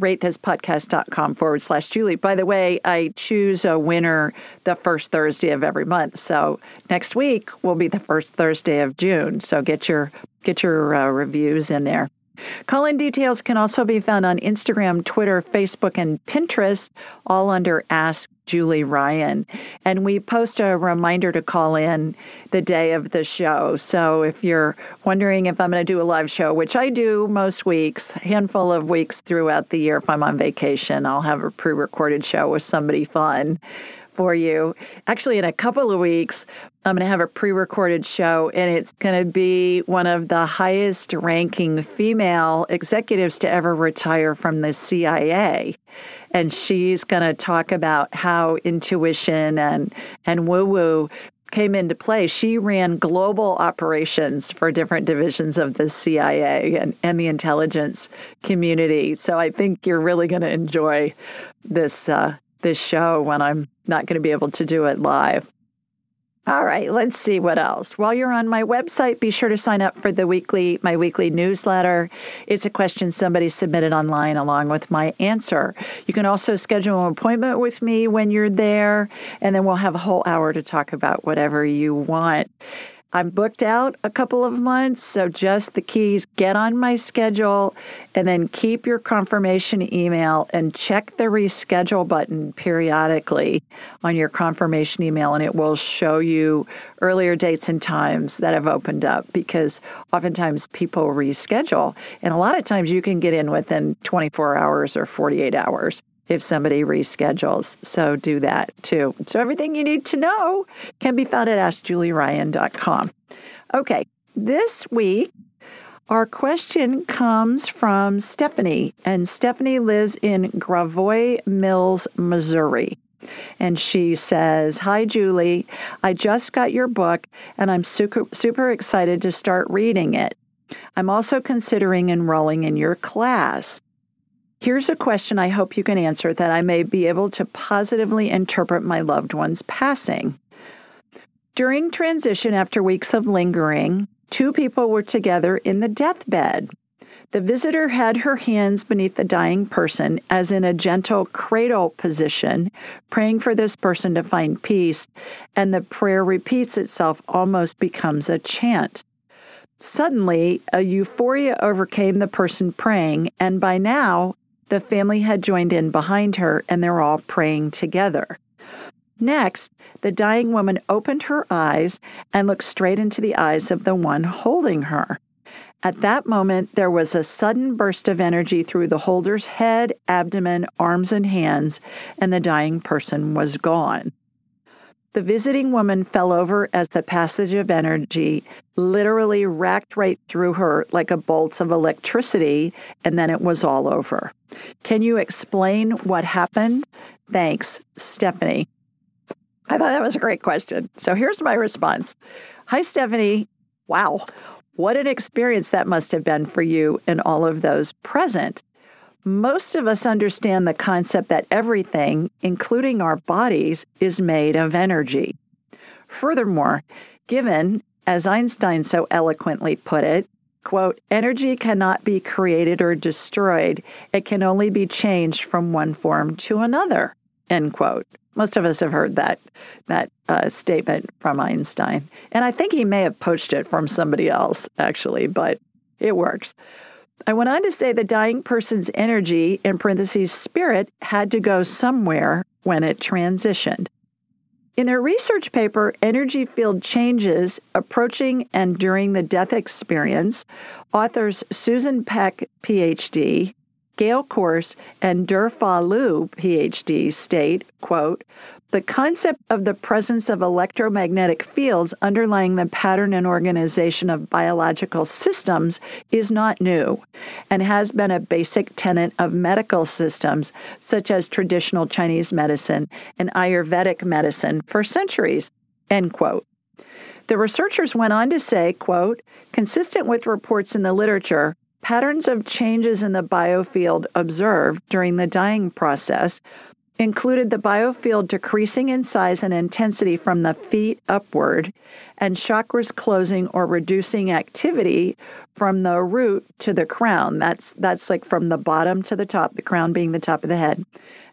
ratethispodcast.com forward slash Julie. By the way, I choose a winner the first Thursday of every month. So next week will be the first Thursday of June. So get your get your uh, reviews in there. Call in details can also be found on Instagram, Twitter, Facebook, and Pinterest, all under Ask Julie Ryan. And we post a reminder to call in the day of the show. So if you're wondering if I'm going to do a live show, which I do most weeks, handful of weeks throughout the year, if I'm on vacation, I'll have a pre recorded show with somebody fun for you. Actually, in a couple of weeks, I'm going to have a pre recorded show, and it's going to be one of the highest ranking female executives to ever retire from the CIA. And she's going to talk about how intuition and, and woo woo came into play. She ran global operations for different divisions of the CIA and, and the intelligence community. So I think you're really going to enjoy this uh, this show when I'm not going to be able to do it live. All right, let's see what else. While you're on my website, be sure to sign up for the weekly my weekly newsletter. It's a question somebody submitted online along with my answer. You can also schedule an appointment with me when you're there, and then we'll have a whole hour to talk about whatever you want. I'm booked out a couple of months, so just the keys. Get on my schedule and then keep your confirmation email and check the reschedule button periodically on your confirmation email, and it will show you earlier dates and times that have opened up because oftentimes people reschedule, and a lot of times you can get in within 24 hours or 48 hours if somebody reschedules. So do that too. So everything you need to know can be found at AskJulieRyan.com. Okay, this week our question comes from Stephanie, and Stephanie lives in Gravois Mills, Missouri. And she says, Hi, Julie. I just got your book and I'm super, super excited to start reading it. I'm also considering enrolling in your class. Here's a question I hope you can answer that I may be able to positively interpret my loved one's passing. During transition, after weeks of lingering, two people were together in the deathbed. The visitor had her hands beneath the dying person, as in a gentle cradle position, praying for this person to find peace, and the prayer repeats itself, almost becomes a chant. Suddenly, a euphoria overcame the person praying, and by now, the family had joined in behind her and they're all praying together. Next, the dying woman opened her eyes and looked straight into the eyes of the one holding her. At that moment, there was a sudden burst of energy through the holder's head, abdomen, arms, and hands, and the dying person was gone. The visiting woman fell over as the passage of energy literally racked right through her like a bolt of electricity, and then it was all over. Can you explain what happened? Thanks, Stephanie. I thought that was a great question. So here's my response Hi, Stephanie. Wow, what an experience that must have been for you and all of those present most of us understand the concept that everything, including our bodies, is made of energy. Furthermore, given, as Einstein so eloquently put it, quote, energy cannot be created or destroyed, it can only be changed from one form to another, end quote. Most of us have heard that that uh, statement from Einstein, and I think he may have poached it from somebody else actually, but it works. I went on to say the dying person's energy, in parentheses, spirit, had to go somewhere when it transitioned. In their research paper, Energy Field Changes Approaching and During the Death Experience, authors Susan Peck, PhD, Gail Korse, and Durfa Liu, PhD, state, quote, the concept of the presence of electromagnetic fields underlying the pattern and organization of biological systems is not new and has been a basic tenet of medical systems such as traditional Chinese medicine and Ayurvedic medicine for centuries. End quote. The researchers went on to say, quote, consistent with reports in the literature, patterns of changes in the biofield observed during the dying process included the biofield decreasing in size and intensity from the feet upward, and chakras closing or reducing activity from the root to the crown. That's that's like from the bottom to the top, the crown being the top of the head,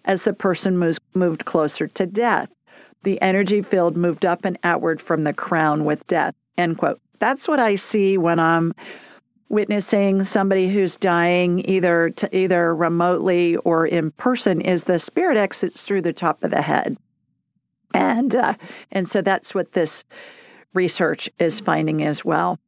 as the person moves moved closer to death. The energy field moved up and outward from the crown with death. End quote. That's what I see when I'm witnessing somebody who's dying either to, either remotely or in person is the spirit exits through the top of the head. And uh, and so that's what this research is finding as well.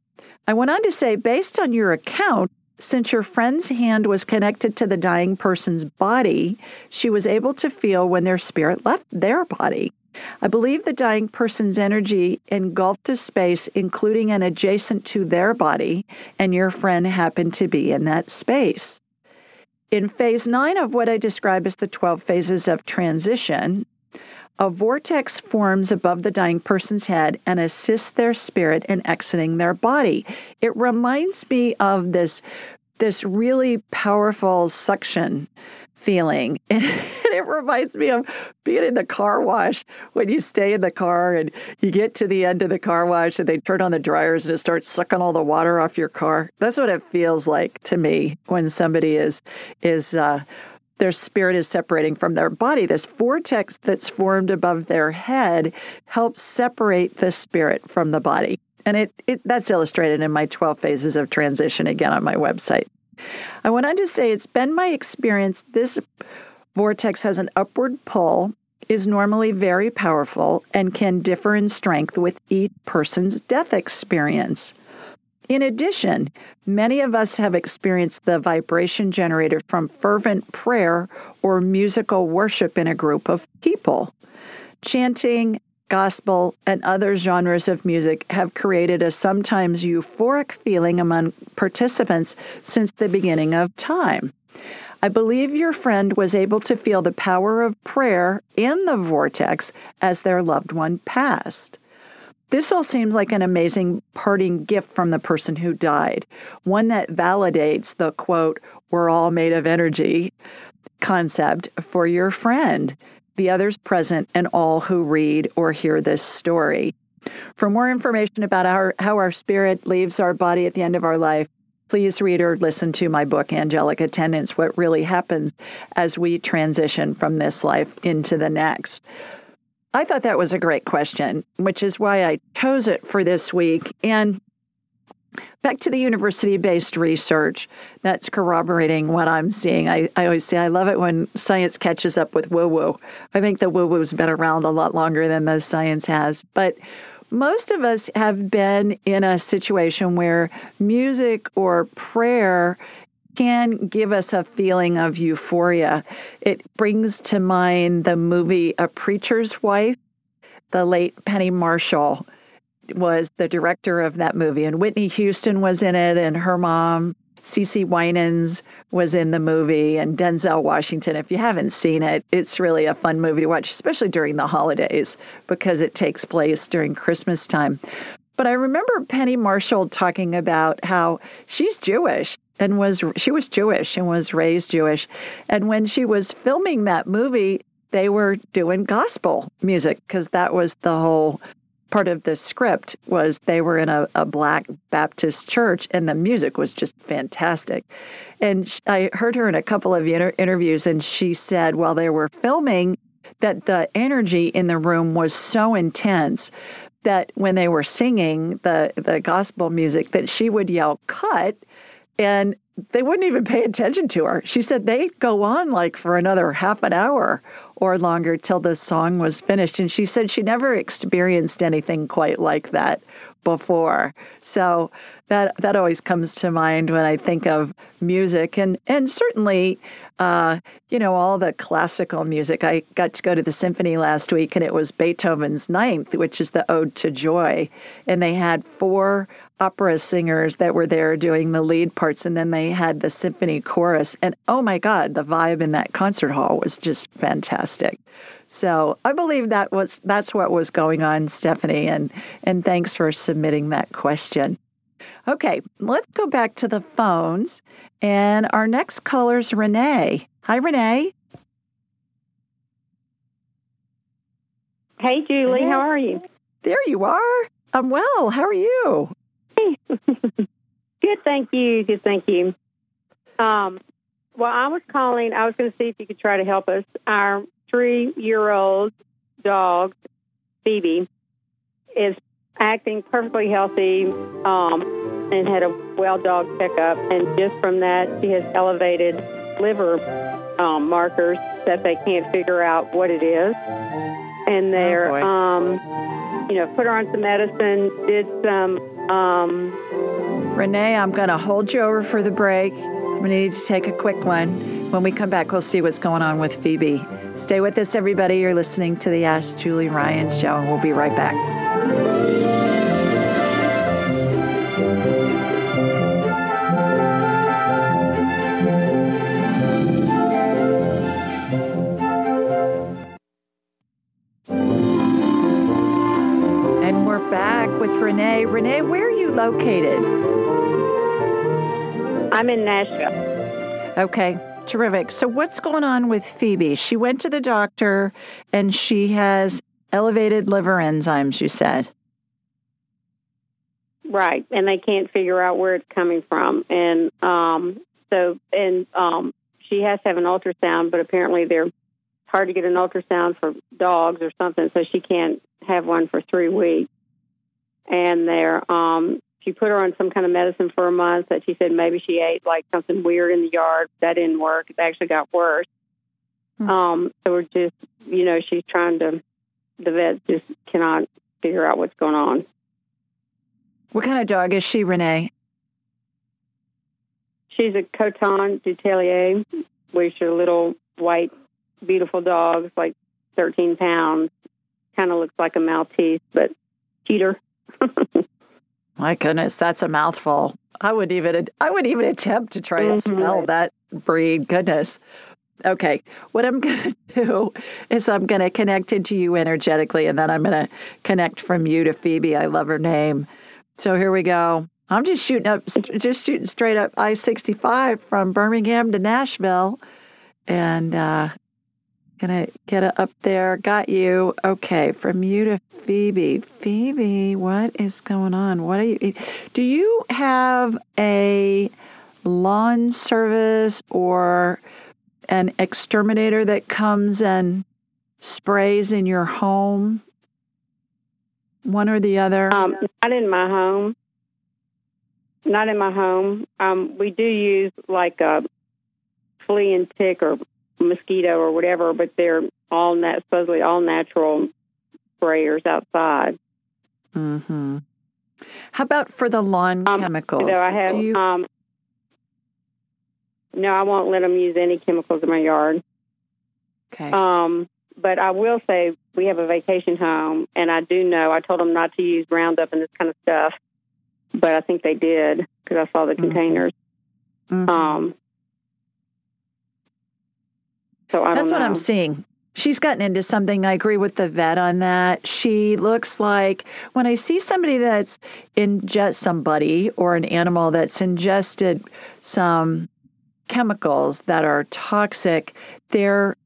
I went on to say, based on your account, since your friend's hand was connected to the dying person's body, she was able to feel when their spirit left their body. I believe the dying person's energy engulfed a space, including and adjacent to their body, and your friend happened to be in that space. In phase nine of what I describe as the 12 phases of transition, a vortex forms above the dying person's head and assists their spirit in exiting their body. It reminds me of this this really powerful suction feeling. And it reminds me of being in the car wash when you stay in the car and you get to the end of the car wash and they turn on the dryers and it starts sucking all the water off your car. That's what it feels like to me when somebody is is uh, their spirit is separating from their body. This vortex that's formed above their head helps separate the spirit from the body. And it, it that's illustrated in my 12 phases of transition again on my website. I went on to say it's been my experience this vortex has an upward pull, is normally very powerful, and can differ in strength with each person's death experience. In addition, many of us have experienced the vibration generated from fervent prayer or musical worship in a group of people. Chanting, gospel, and other genres of music have created a sometimes euphoric feeling among participants since the beginning of time. I believe your friend was able to feel the power of prayer in the vortex as their loved one passed. This all seems like an amazing parting gift from the person who died, one that validates the quote, we're all made of energy concept for your friend, the others present, and all who read or hear this story. For more information about our, how our spirit leaves our body at the end of our life, please read or listen to my book, Angelic Attendants What Really Happens as We Transition from This Life into the Next. I thought that was a great question, which is why I chose it for this week. And back to the university based research that's corroborating what I'm seeing. I, I always say I love it when science catches up with woo woo. I think the woo woo's been around a lot longer than the science has. But most of us have been in a situation where music or prayer can give us a feeling of euphoria. It brings to mind the movie A Preacher's Wife. The late Penny Marshall was the director of that movie, and Whitney Houston was in it, and her mom CeCe Winans was in the movie and Denzel Washington. If you haven't seen it, it's really a fun movie to watch, especially during the holidays because it takes place during Christmas time. But I remember Penny Marshall talking about how she's Jewish and was she was Jewish and was raised Jewish. And when she was filming that movie, they were doing gospel music because that was the whole part of the script was they were in a, a black Baptist church and the music was just fantastic. And I heard her in a couple of inter- interviews, and she said while they were filming that the energy in the room was so intense that when they were singing the the gospel music, that she would yell "cut," and they wouldn't even pay attention to her. She said they'd go on like for another half an hour or longer till the song was finished. And she said she never experienced anything quite like that before. So that that always comes to mind when I think of music and and certainly uh, you know all the classical music. I got to go to the symphony last week and it was Beethoven's Ninth, which is the Ode to Joy, and they had four opera singers that were there doing the lead parts and then they had the symphony chorus. And oh my god the vibe in that concert hall was just fantastic. So i believe that was that's what was going on stephanie and and thanks for submitting that question. Okay let's go back to the phones and our next caller is renee. Hi renee. Hey julie how are you? There you are. I'm well. How are you Good, thank you. Good, thank you. Um, well, I was calling. I was going to see if you could try to help us. Our three-year-old dog, Phoebe, is acting perfectly healthy um, and had a well dog checkup, and just from that, she has elevated liver um, markers that they can't figure out what it is. And they're, oh um, you know, put her on some medicine, did some. Um, Renee, I'm going to hold you over for the break. To need to take a quick one. When we come back, we'll see what's going on with Phoebe. Stay with us, everybody. You're listening to the Ask Julie Ryan show, and we'll be right back. Renee. Renee, where are you located? I'm in Nashville. Okay, terrific. So, what's going on with Phoebe? She went to the doctor and she has elevated liver enzymes, you said. Right, and they can't figure out where it's coming from, and um, so and um, she has to have an ultrasound, but apparently they're hard to get an ultrasound for dogs or something, so she can't have one for three weeks. And they're um, she put her on some kind of medicine for a month that she said maybe she ate like something weird in the yard. That didn't work. It actually got worse. Mm-hmm. Um, so we're just, you know, she's trying to. The vet just cannot figure out what's going on. What kind of dog is she, Renee? She's a Coton de Tulear, which are little white, beautiful dogs, like 13 pounds. Kind of looks like a Maltese, but cuter. My goodness, that's a mouthful. I would even I would even attempt to try mm-hmm. and spell that breed. Goodness. Okay, what I'm going to do is I'm going to connect into you energetically, and then I'm going to connect from you to Phoebe. I love her name. So here we go. I'm just shooting up, just shooting straight up I-65 from Birmingham to Nashville, and uh, gonna get it up there. Got you. Okay, from you to Phoebe. Phoebe, what is going on? What are you? Do you have a lawn service or an exterminator that comes and sprays in your home? One or the other? Um, not in my home. Not in my home. Um, we do use like a flea and tick or mosquito or whatever, but they're all nat- supposedly all natural sprayers outside. Mm-hmm. How about for the lawn um, chemicals? No, I have. You... Um, no, I won't let them use any chemicals in my yard. Okay. Um, but I will say we have a vacation home, and I do know I told them not to use Roundup and this kind of stuff, but I think they did because I saw the mm-hmm. containers. Mm-hmm. Um, so I That's what I'm seeing. She's gotten into something. I agree with the vet on that. She looks like when I see somebody that's ingest somebody or an animal that's ingested some chemicals that are toxic, their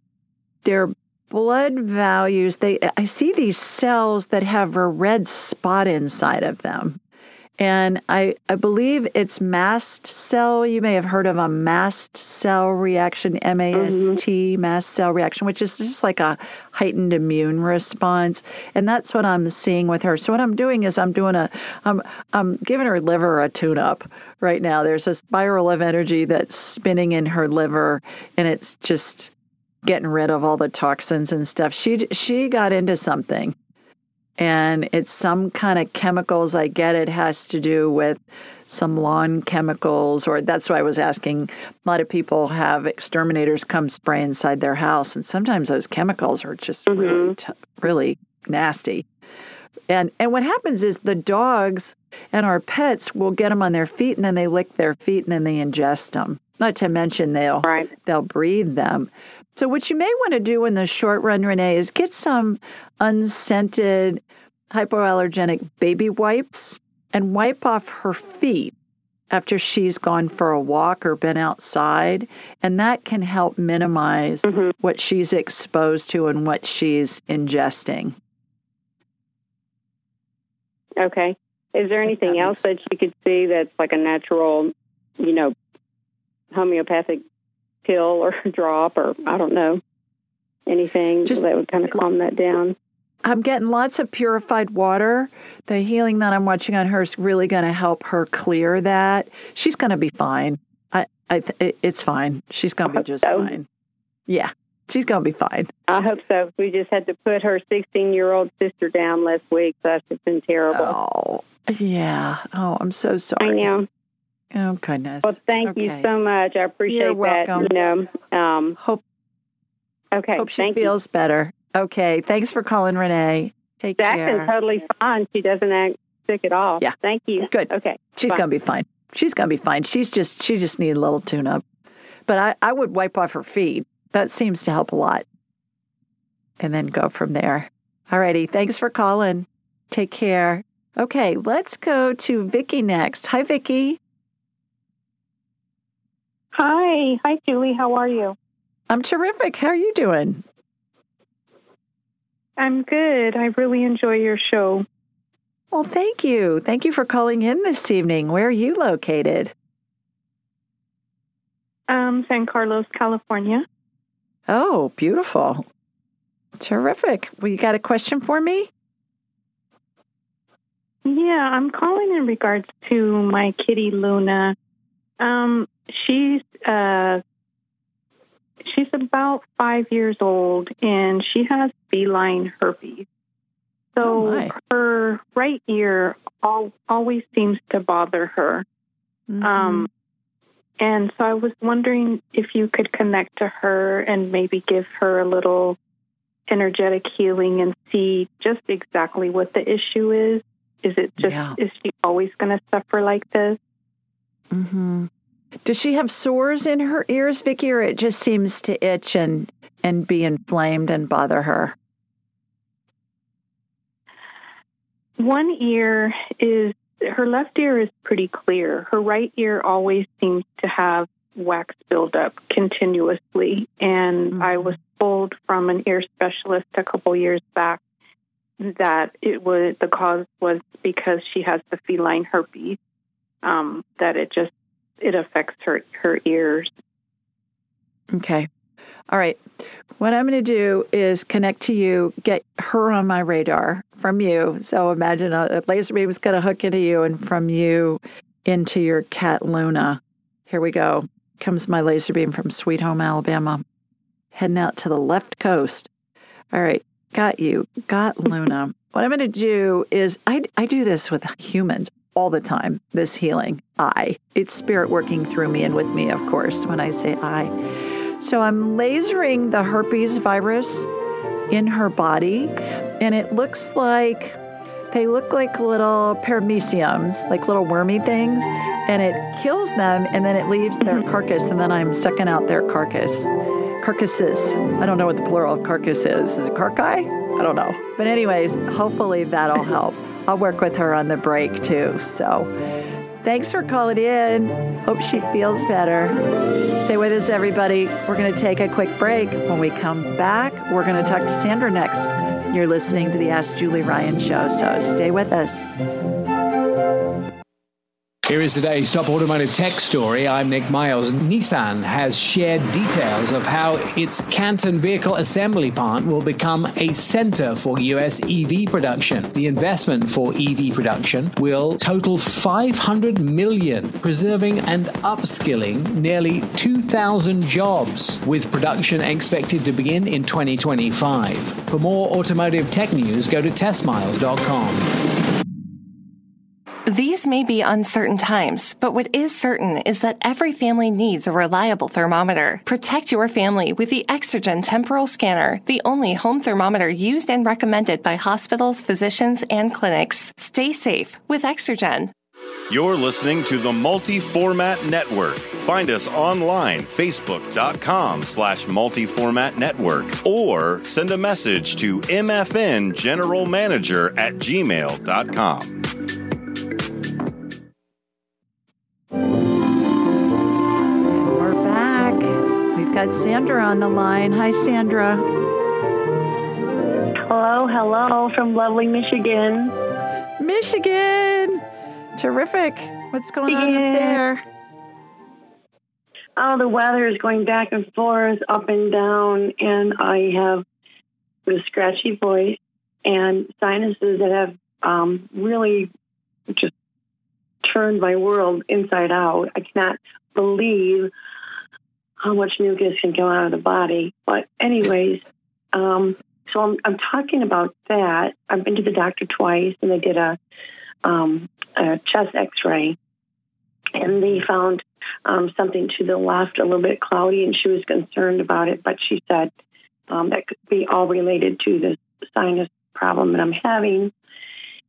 their blood values they I see these cells that have a red spot inside of them. And I, I believe it's mast cell. You may have heard of a mast cell reaction, M A S T, mm-hmm. mast cell reaction, which is just like a heightened immune response. And that's what I'm seeing with her. So what I'm doing is I'm doing a, I'm, I'm giving her liver a tune up right now. There's a spiral of energy that's spinning in her liver, and it's just getting rid of all the toxins and stuff. She she got into something and it's some kind of chemicals. I get it has to do with some lawn chemicals, or that's why I was asking. A lot of people have exterminators come spray inside their house, and sometimes those chemicals are just mm-hmm. really, t- really nasty. And and what happens is the dogs and our pets will get them on their feet, and then they lick their feet, and then they ingest them. Not to mention they'll right. they'll breathe them. So what you may want to do in the short run, Renee, is get some unscented hypoallergenic baby wipes and wipe off her feet after she's gone for a walk or been outside. And that can help minimize mm-hmm. what she's exposed to and what she's ingesting. Okay. Is there anything else that you could see that's like a natural, you know, homeopathic pill or drop or I don't know, anything Just, that would kind of calm that down? I'm getting lots of purified water the healing that I'm watching on her is really going to help her clear that. She's going to be fine. I, I, it's fine. She's going to be just so. fine. Yeah, she's going to be fine. I hope so. We just had to put her 16 year old sister down last week. So that's just been terrible. Oh, yeah. Oh, I'm so sorry. I know. Oh goodness. Well, thank okay. you so much. I appreciate You're that. Welcome. You know, um, hope. Okay. Hope she feels you. better. Okay. Thanks for calling, Renee. Take Jackson's care. totally fine. She doesn't act sick at all. Yeah. Thank you. Good. Okay. She's Bye. gonna be fine. She's gonna be fine. She's just she just needed a little tune up. But I, I would wipe off her feet. That seems to help a lot. And then go from there. Alrighty. Thanks for calling. Take care. Okay, let's go to Vicky next. Hi, Vicky. Hi. Hi, Julie. How are you? I'm terrific. How are you doing? I'm good. I really enjoy your show. Well, thank you. Thank you for calling in this evening. Where are you located? Um, San Carlos, California. Oh, beautiful. Terrific. Well, you got a question for me? Yeah, I'm calling in regards to my kitty Luna. Um, she's uh, she's about five years old, and she has feline herpes. So Oh, her right ear al- always seems to bother her. Mm-hmm. Um, and so I was wondering if you could connect to her and maybe give her a little energetic healing and see just exactly what the issue is. Is it just, Yeah. is she always going to suffer like this? hmm Does she have sores in her ears, Vicky, or it just seems to itch and and be inflamed and bother her? One ear is, her left ear is pretty clear. Her right ear always seems to have wax buildup continuously. And I was told from an ear specialist a couple years back that it was the cause was because she has the feline herpes. Um, that it just it affects her her ears. Okay. All right. What I'm going to do is connect to you, get her on my radar from you. So imagine a, a laser beam is going to hook into you and from you into your cat Luna. Here we go. Comes my laser beam from Sweet Home, Alabama. Heading out to the left coast. All right. Got you. Got Luna. What I'm going to do is I, I do this with humans all the time, this healing. I. It's spirit working through me and with me, of course, when I say I. So I'm lasering the herpes virus in her body, and it looks like they look like little parameciums, like little wormy things, and it kills them, and then it leaves their mm-hmm. carcass, and then I'm sucking out their carcass. Carcasses. I don't know what the plural of carcass is. Is it carcae? I don't know. But anyways, hopefully that'll help. I'll work with her on the break too. So thanks for calling in. Hope she feels better. Stay with us, everybody. We're going to take a quick break. When we come back, we're going to talk to Sandra next. You're listening to the Ask Julie Ryan show, so stay with us. Here is today's top automotive tech story. I'm Nick Miles. Nissan has shared details of how its Canton vehicle assembly plant will become a center for U.S. EV production. The investment for EV production will total 500 million, preserving and upskilling nearly 2,000 jobs, with production expected to begin in 2025. For more automotive tech news, go to testmiles.com. These may be uncertain times, but what is certain is that every family needs a reliable thermometer. Protect your family with the Exergen Temporal Scanner, the only home thermometer used and recommended by hospitals, physicians, and clinics. Stay safe with Exergen. You're listening to the Multi-Format Network. Find us online, facebook.com slash multi-format network, or send a message to mfn general manager at gmail.com. got Sandra on the line. Hi, Sandra. Hello, hello from lovely Michigan. Michigan. Terrific. What's going on up there? Oh, the weather is going back and forth, up and down, and I have a scratchy voice and sinuses that have um, really just turned my world inside out. I cannot believe how much mucus can come out of the body. But, anyways, um, so I'm, I'm talking about that. I've been to the doctor twice, and they did a, um, a chest X-ray, and they found um, something to the left, a little bit cloudy, and she was concerned about it. But she said um, that could be all related to this sinus problem that I'm having.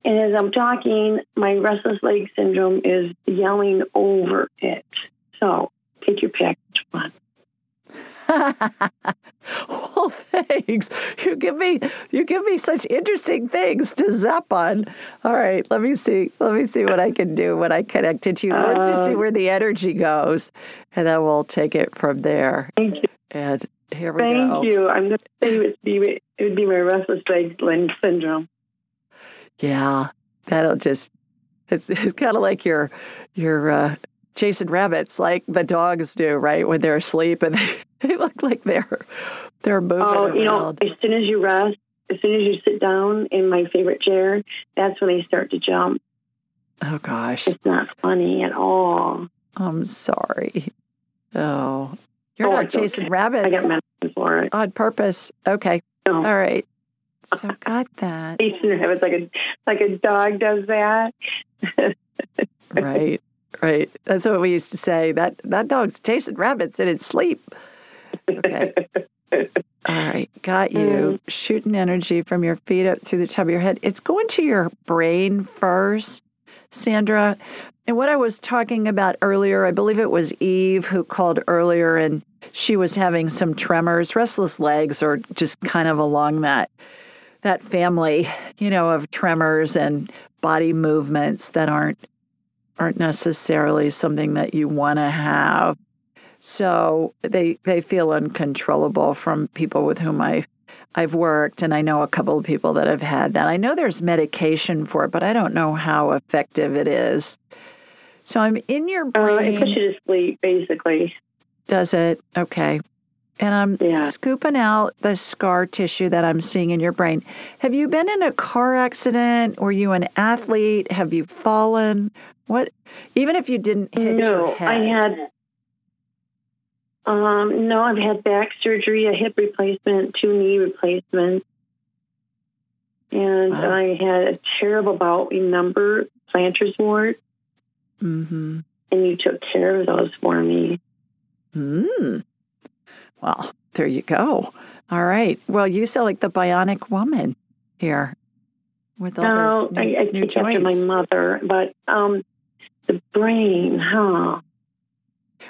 And as I'm talking, my restless leg syndrome is yelling over it. So take your. Which one? well, thanks. You give me you give me such interesting things to zap on. All right, let me see. Let me see what I can do when I connect it to you. Let's just see uh, where the energy goes, and then we'll take it from there. Thank you. And here we Thank go. Thank you. I'm going to say it would be it would be my restless leg syndrome. Yeah, that'll just it's it's kind of like your your uh, chasing rabbits like the dogs do, right? When they're asleep and they, they look like they're they're moving. Oh, you know, as soon as you rest, as soon as you sit down in my favorite chair, that's when they start to jump. Oh gosh. It's not funny at all. I'm sorry. Oh. You're oh, not chasing okay. rabbits. I got medicine for it. On purpose. Okay. No. All right. So got that. Chasing rabbits like a like a dog does that. right. Right. That's what we used to say. That that dog's chasing rabbits in its sleep. Okay. All right. Got you. Mm. Shooting energy from your feet up through the top of your head. It's going to your brain first, Sandra. And what I was talking about earlier, I believe it was Eve who called earlier and she was having some tremors, restless legs, or just kind of along that that family, you know, of tremors and body movements that aren't aren't necessarily something that you want to have. So they they feel uncontrollable from people with whom I I've worked and I know a couple of people that have had that. I know there's medication for it, but I don't know how effective it is. So I'm in your brain. Uh, it puts you to sleep, basically. Does it? Okay. And I'm yeah. scooping out the scar tissue that I'm seeing in your brain. Have you been in a car accident? Were you an athlete? Have you fallen? What? Even if you didn't hit no, your head. I had. Um, no, I've had back surgery, a hip replacement, two knee replacements, and wow. I had a terrible bout. Remember Plantar's wart? Mm-hmm. And you took care of those for me. Hmm. Well, there you go. All right. Well, you sound like the bionic woman here with all no, those new, I, I new after my mother, but um, the brain, huh?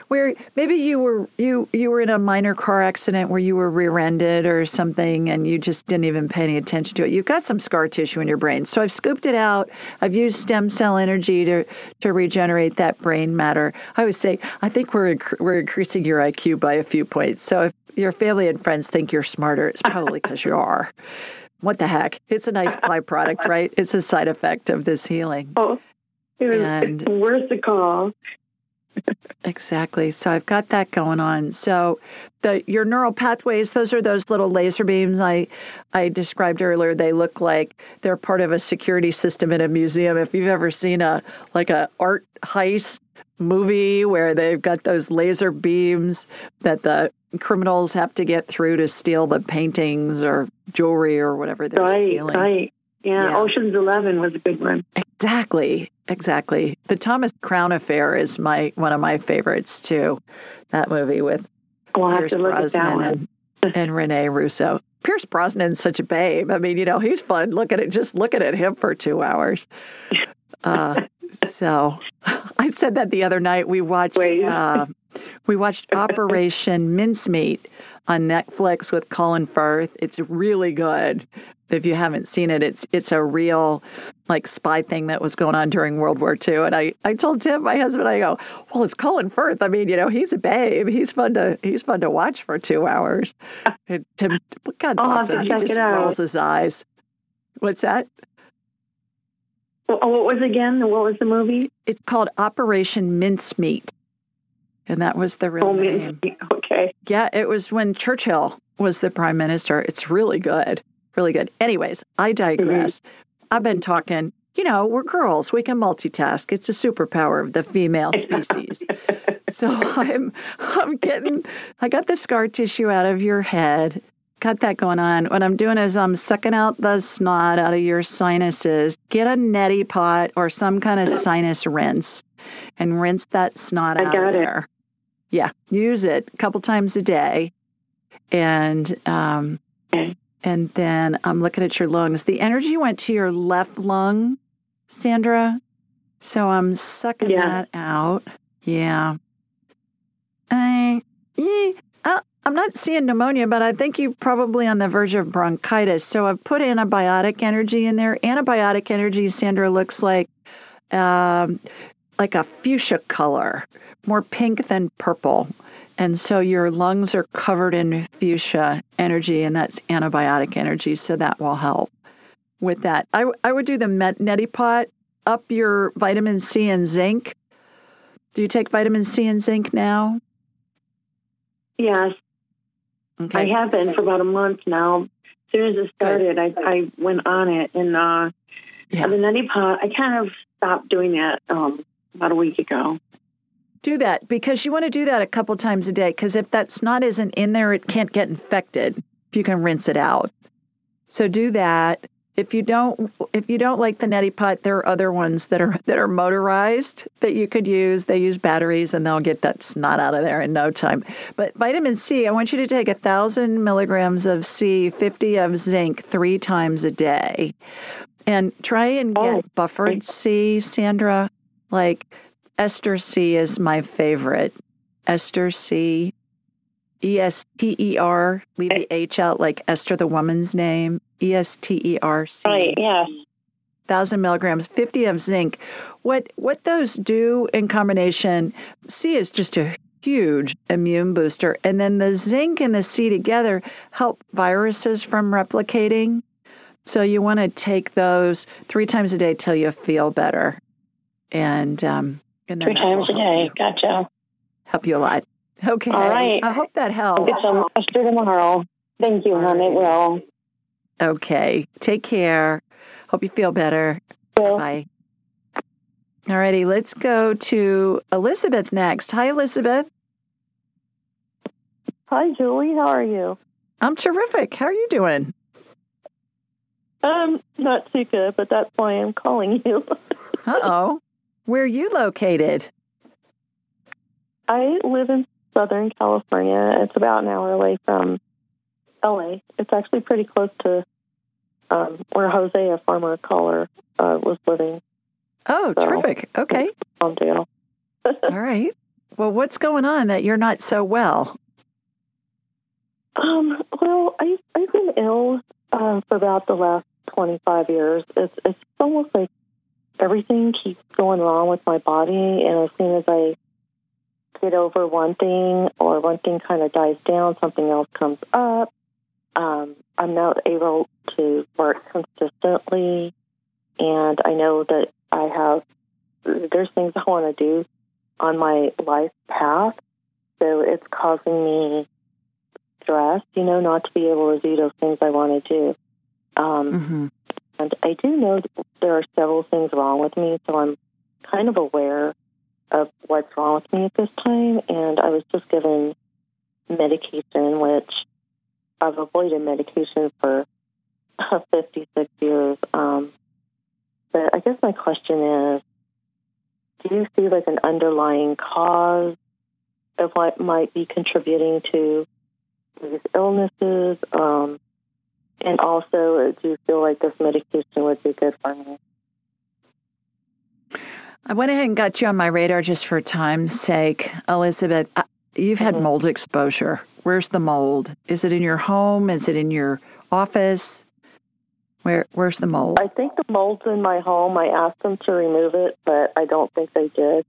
Where maybe you were you you were in a minor car accident where you were rear-ended or something and you just didn't even pay any attention to it. You've got some scar tissue in your brain. So I've scooped it out. I've used stem cell energy to to regenerate that brain matter. I would say I think we're we're increasing your IQ by a few points. So if your family and friends think you're smarter, it's probably because you are. What the heck? It's a nice byproduct, right? It's a side effect of this healing. Oh, it was, and, it's worth the call. Exactly. So I've got that going on. So the your neural pathways, those are those little laser beams I I described earlier. They look like they're part of a security system in a museum. If you've ever seen a like a art heist movie where they've got those laser beams that the criminals have to get through to steal the paintings or jewelry or whatever they're right, stealing. Right, yeah, yeah. Ocean's Eleven was a good one. Exactly, exactly. The Thomas Crown Affair is my one of my favorites too. That movie with I'll Pierce Brosnan and, and Rene Russo. Pierce Brosnan's such a babe. I mean, you know, he's fun. Looking at just looking at him for two hours. Uh, so I said that the other night. We watched uh, we watched Operation Mincemeat on Netflix with Colin Firth. It's really good. If you haven't seen it, it's it's a real like spy thing that was going on during World War II. And I, I told Tim, my husband, I go, well, it's Colin Firth. I mean, you know, he's a babe. He's fun to he's fun to watch for two hours. And Tim, God bless him, he just rolls his eyes. What's that? What was again? What was the movie? It's called Operation Mincemeat, and that was the real oh, name. Okay. Yeah, it was when Churchill was the prime minister. It's really good, really good. Anyways, I digress. Mm-hmm. I've been talking. You know, we're girls. We can multitask. It's a superpower of the female species. so I'm I'm getting I got the scar tissue out of your head. Got that going on. What I'm doing is I'm sucking out the snot out of your sinuses. Get a neti pot or some kind of sinus rinse and rinse that snot I out got of it. there. Yeah, use it a couple times a day. And um and then I'm looking at your lungs. The energy went to your left lung, Sandra. So I'm sucking Yeah. that out. Yeah. I, eh, I, I'm not seeing pneumonia, but I think you're probably on the verge of bronchitis. So I've put antibiotic energy in there. Antibiotic energy, Sandra, looks like um, like a fuchsia color, more pink than purple. And so your lungs are covered in fuchsia energy, and that's antibiotic energy. So that will help with that. I, I would do the Met- neti pot, up your vitamin C and zinc. Do you take vitamin C and zinc now? Yes, Okay. I have been for about a month now. As soon as it started, I, I went on it, and uh, the neti pot, I kind of stopped doing that um, about a week ago. Do that because you want to do that a couple times a day because if that snot isn't in there it can't get infected if you can rinse it out. So do that. If you don't if you don't like the neti pot there are other ones that are that are motorized that you could use. They use batteries and they'll get that snot out of there in no time. But vitamin c i want you to take a thousand milligrams of c 50 of zinc three times a day. And try and get oh, buffered c sandra. Like Ester-C is my favorite. Ester-C. E S T E R. Leave the H out like Esther, the woman's name. E S T E R C. Right, yes. Thousand milligrams, fifty of zinc. What what those do in combination? C is just a huge immune booster, and then the zinc and the C together help viruses from replicating. So you want to take those three times a day till you feel better, and um, and Three times a day. you- Gotcha. Help you a lot. Okay. All right. I hope that helps. I'll get some Ester tomorrow. Thank you, hon. It will. Okay. Take care. Hope you feel better. Bye. All righty. Let's go to Elizabeth next. Hi, Elizabeth. Hi, Julie. How are you? I'm terrific. How are you doing? Um, not too good, but that's why I'm calling you. Uh oh. Where are you located? I live in Southern California. It's about an hour away from LA. It's actually pretty close to um, where Jose, a former caller, uh, was living. Oh, So- terrific. Okay. Palmdale. All right. Well, what's going on that you're not so well? Um, well, I, I've been ill uh, for about the last 25 years. It's, it's almost like everything keeps going wrong with my body, and as soon as I get over one thing or one thing kind of dies down, something else comes up. Um, I'm not able to work consistently, and I know that I have there's things I want to do on my life path, so it's causing me stress, you know, not to be able to do those things I want to do. Um, Mm-hmm. And I do know there are several things wrong with me, so I'm kind of aware of what's wrong with me at this time. And I was just given medication, which I've avoided medication for 56 years. Um, but I guess my question is do you see like an underlying cause of what might be contributing to these illnesses? Um, and also, do you feel like this medication would be good for me? I went ahead and got you on my radar just for time's sake. Elizabeth, you've had mold exposure. Where's the mold? Is it in your home? Is it in your office? Where Where's the mold? I think the mold's in my home. I asked them to remove it, but I don't think they did.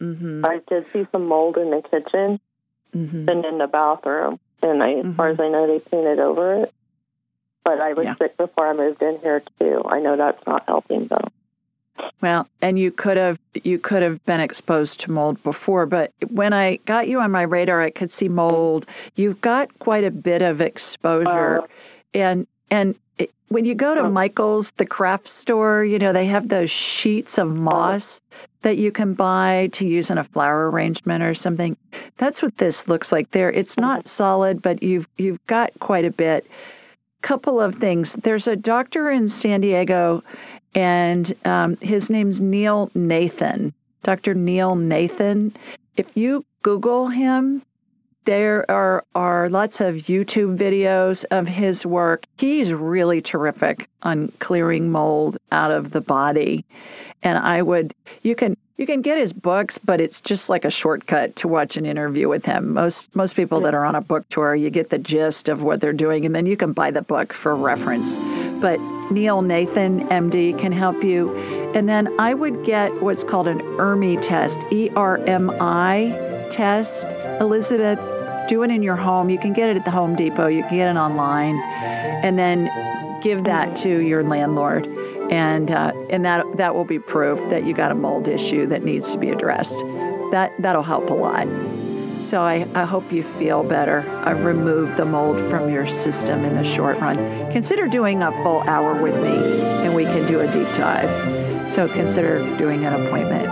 Mm-hmm. I did see some mold in the kitchen Mm-hmm. and in the bathroom, and I, as far as I know, they painted over it. But I was Yeah. sick before I moved in here too. I know that's not helping though. Well, and you could have you could have been exposed to mold before, but when I got you on my radar, I could see mold. You've got quite a bit of exposure, uh-huh. and and it, when you go to oh. Michael's, the craft store, you know, they have those sheets of uh-huh. moss that you can buy to use in a flower arrangement or something. That's what this looks like there. It's not solid, but you've you've got quite a bit. Couple of things. There's a doctor in San Diego, and um, his name's Neil Nathan. Dr. Neil Nathan. If you Google him, there are, are lots of YouTube videos of his work. He's really terrific on clearing mold out of the body. And I would you can you can get his books, but it's just like a shortcut to watch an interview with him. Most most people that are on a book tour, you get the gist of what they're doing, and then you can buy the book for reference. But Neil Nathan, MD, can help you. And then I would get what's called an ERMI test, E R M I test. Elizabeth, do it in your home. You can get it at the Home Depot, you can get it online, and then give that to your landlord and uh, and that that will be proof that you got a mold issue that needs to be addressed. That that'll help a lot. So I, I hope you feel better. I've removed the mold from your system in the short run. Consider doing a full hour with me, and we can do a deep dive. So consider doing an appointment.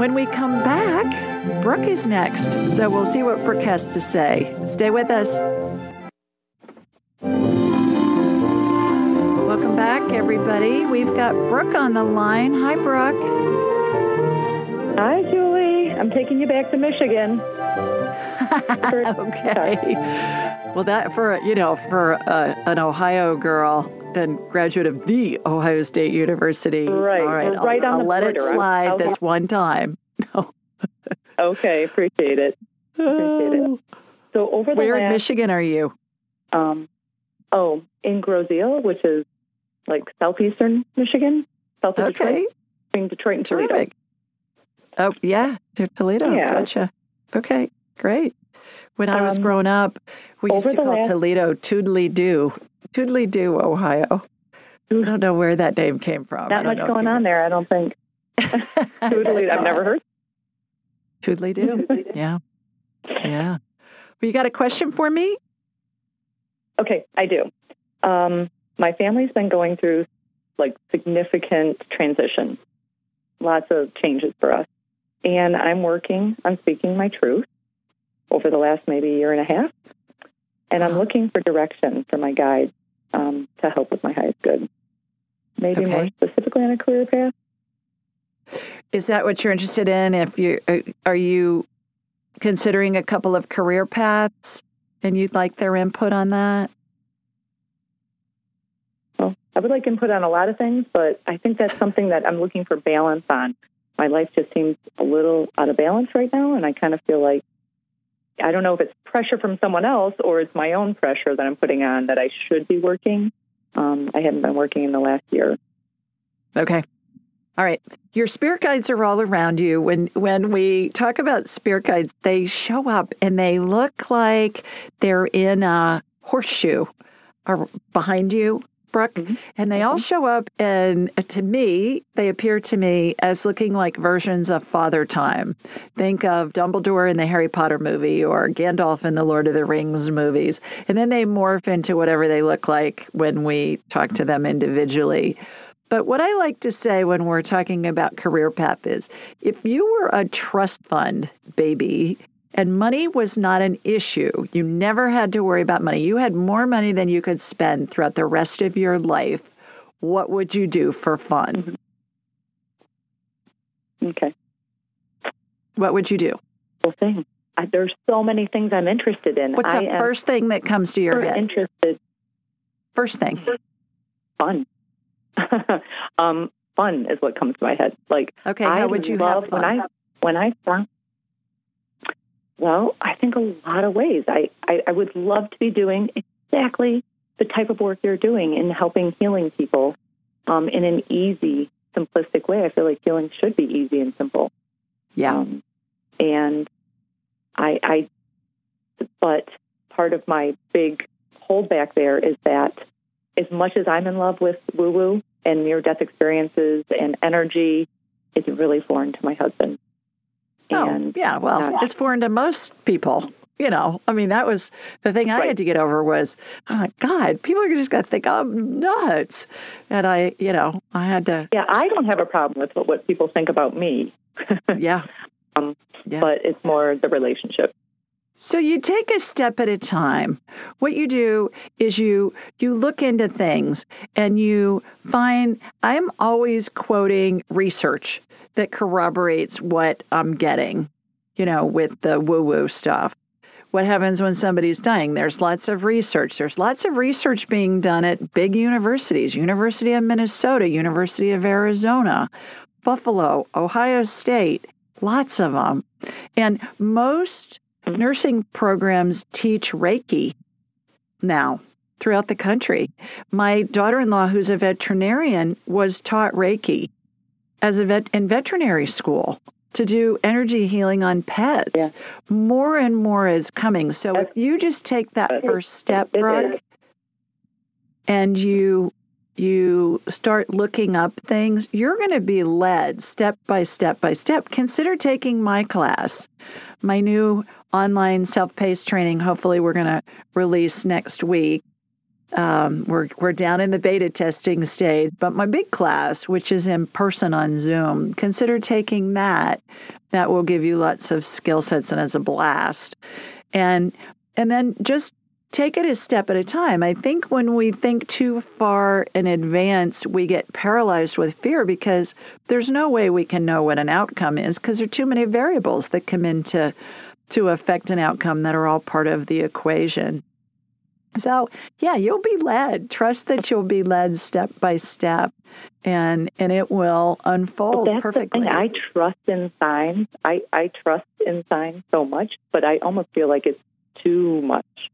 When we come back, Brooke is next. So we'll see what Brooke has to say. Stay with us. Welcome back, everybody. We've got Brooke on the line. Hi, Brooke. Hi, Julie. I'm taking you back to Michigan. okay. Well, that for you know for uh, an Ohio girl and graduate of the Ohio State University. Right. All right. right I'll, on I'll let border. it slide I'll, this one time. Okay. Appreciate it. Appreciate it. So over the where last, in Michigan are you? Um. Oh, in Grosse-Ile, which is like southeastern Michigan, south of okay. Detroit, between Detroit and Toledo. Terrific. Oh yeah, to Toledo. Yeah. Gotcha. Okay, great. When I was Um, growing up, we used to call last- Toledo Toodly Doo. Toodly Doo, Ohio. I don't know where that name came from. I Not much going on there, I don't think. Toodly, I've never heard. Toodly do. yeah. Yeah. Well, you got a question for me? Okay, I do. Um, my family's been going through like significant transition, lots of changes for us. And I'm working on speaking my truth over the last maybe year and a half. And I'm looking for direction for my guide um, to help with my highest good. Maybe more specifically on a career path. Is that what you're interested in? If you are- are you considering a couple of career paths and you'd like their input on that? Well, I would like input on a lot of things, but I think that's something that I'm looking for balance on. My life just seems a little out of balance right now, and I kind of feel like I don't know if it's pressure from someone else or it's my own pressure that I'm putting on that I should be working. Um, I haven't been working in the last year. Okay. All right. Your spirit guides are all around you. When when we talk about spirit guides, they show up and they look like they're in a horseshoe or behind you, Brooke. Mm-hmm. And they all mm-hmm. show up and uh, to me, they appear to me as looking like versions of Father Time. Think of Dumbledore in the Harry Potter movie or Gandalf in the Lord of the Rings movies. And then they morph into whatever they look like when we talk to them individually. But what I like to say when we're talking about career path is if you were a trust fund baby and money was not an issue, you never had to worry about money, you had more money than you could spend throughout the rest of your life, what would you do for fun? Mm-hmm. Okay. What would you do? Well, thing. I, there's so many things I'm interested in. What's I the am first thing that comes to your head? interested. First thing. Fun. um, fun is what comes to my head. Like, Okay, I how would you love have when? I when I found. Well, I think a lot of ways. I, I, I would love to be doing exactly the type of work you're doing in helping healing people um, in an easy, simplistic way. I feel like healing should be easy and simple. Yeah. Um, and I, I, but part of my big holdback there is that as much as I'm in love with woo woo and near death experiences and energy, it's really foreign to my husband. Oh, And yeah. Well, uh, it's foreign to most people. You know, I mean, that was the thing I right. had to get over was, oh God, people are just going to think I'm nuts. And I, you know, I had to. Yeah, I don't have a problem with what, what people think about me. yeah. Um, yeah. But it's more the relationship. So you take a step at a time. What you do is you you look into things and you find I'm always quoting research that corroborates what I'm getting, you know, with the woo-woo stuff. What happens when somebody's dying? There's lots of research. There's lots of research being done at big universities, University of Minnesota, University of Arizona, Buffalo, Ohio State, lots of them. And most nursing programs teach Reiki now throughout the country. My daughter in law, who's a veterinarian, was taught Reiki as a vet in veterinary school to do energy healing on pets. Yeah. More and more is coming. So if you just take that first step, Brooke, and you you start looking up things, you're going to be led step by step by step. Consider taking my class, my new online self-paced training. Hopefully, we're going to release next week. Um, we're we're down in the beta testing stage, but my big class, which is in person on Zoom, consider taking that. That will give you lots of skill sets and it's a blast. And and then just take it a step at a time. I think when we think too far in advance, we get paralyzed with fear because there's no way we can know what an outcome is because there are too many variables that come into to affect an outcome that are all part of the equation. So, yeah, you'll be led. Trust that you'll be led step by step and and it will unfold that's perfectly. The thing. I trust in signs. I, I trust in signs so much, but I almost feel like it's too much.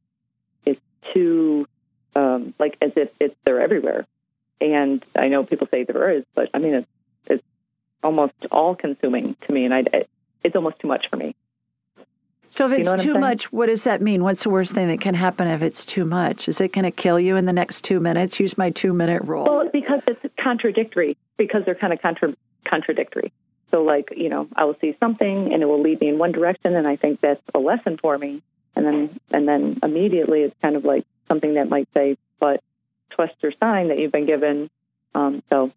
Too um, like as if it's they're everywhere. And I know people say there is, but I mean it's it's almost all consuming to me, and I it's almost too much for me. So if it's you know too much, what does that mean? What's the worst thing that can happen if it's too much? Is it going to kill you in the next two minutes? Use my two minute rule. Well, because it's contradictory, because they're kind of contra- contradictory. So, like, you know, I will see something and it will lead me in one direction, and I think that's a lesson for me. And then, and then immediately it's kind of like something that might say, but trust your sign that you've been given. Um, so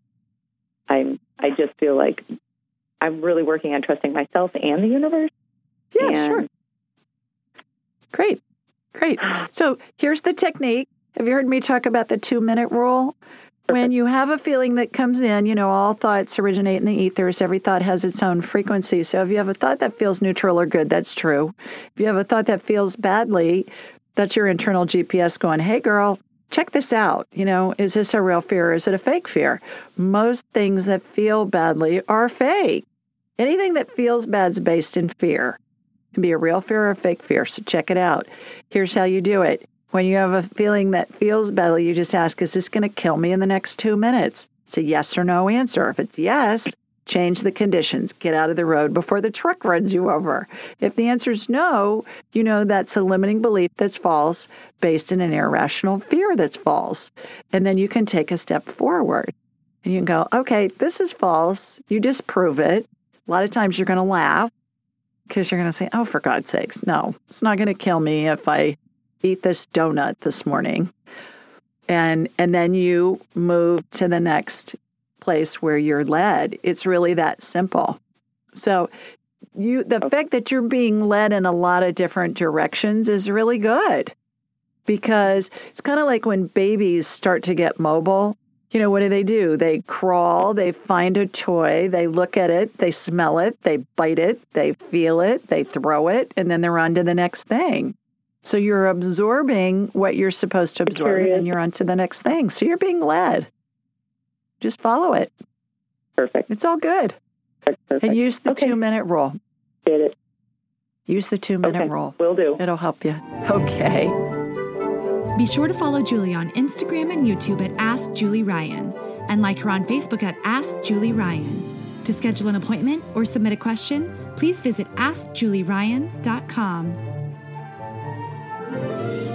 I'm, I just feel like I'm really working on trusting myself and the universe. Yeah, and sure. Great. Great. So here's the technique. Have you heard me talk about the two minute rule? When you have a feeling that comes in, you know, all thoughts originate in the ethers. Every thought has its own frequency. So if you have a thought that feels neutral or good, that's true. If you have a thought that feels badly, that's your internal GPS going, hey, girl, check this out. You know, is this a real fear or is it a fake fear? Most things that feel badly are fake. Anything that feels bad is based in fear can be a real fear or a fake fear. So check it out. Here's how you do it. When you have a feeling that feels badly, you just ask, is this going to kill me in the next two minutes? It's a yes or no answer. If it's yes, change the conditions. Get out of the road before the truck runs you over. If the answer is no, you know that's a limiting belief that's false based in an irrational fear that's false. And then you can take a step forward. And you can go, okay, this is false. You disprove it. A lot of times you're going to laugh because you're going to say, oh, for God's sakes, no, it's not going to kill me if I eat this donut this morning. And, and then you move to the next place where you're led. It's really that simple. So you the fact that you're being led in a lot of different directions is really good because it's kind of like when babies start to get mobile you know, what do they do? They crawl, they find a toy, they look at it, they smell it, they bite it, they feel it, they throw it, and then they're on to the next thing. So you're absorbing what you're supposed to absorb, and then you're on to the next thing. So you're being led. Just follow it. Perfect. It's all good. Perfect. And use the okay. two minute rule. Get it. Use the two minute okay. rule. Will do. It'll help you. Okay. Be sure to follow Julie on Instagram and YouTube at Ask Julie Ryan and like her on Facebook at Ask Julie Ryan. To schedule an appointment or submit a question, please visit AskJulieRyan.com. Música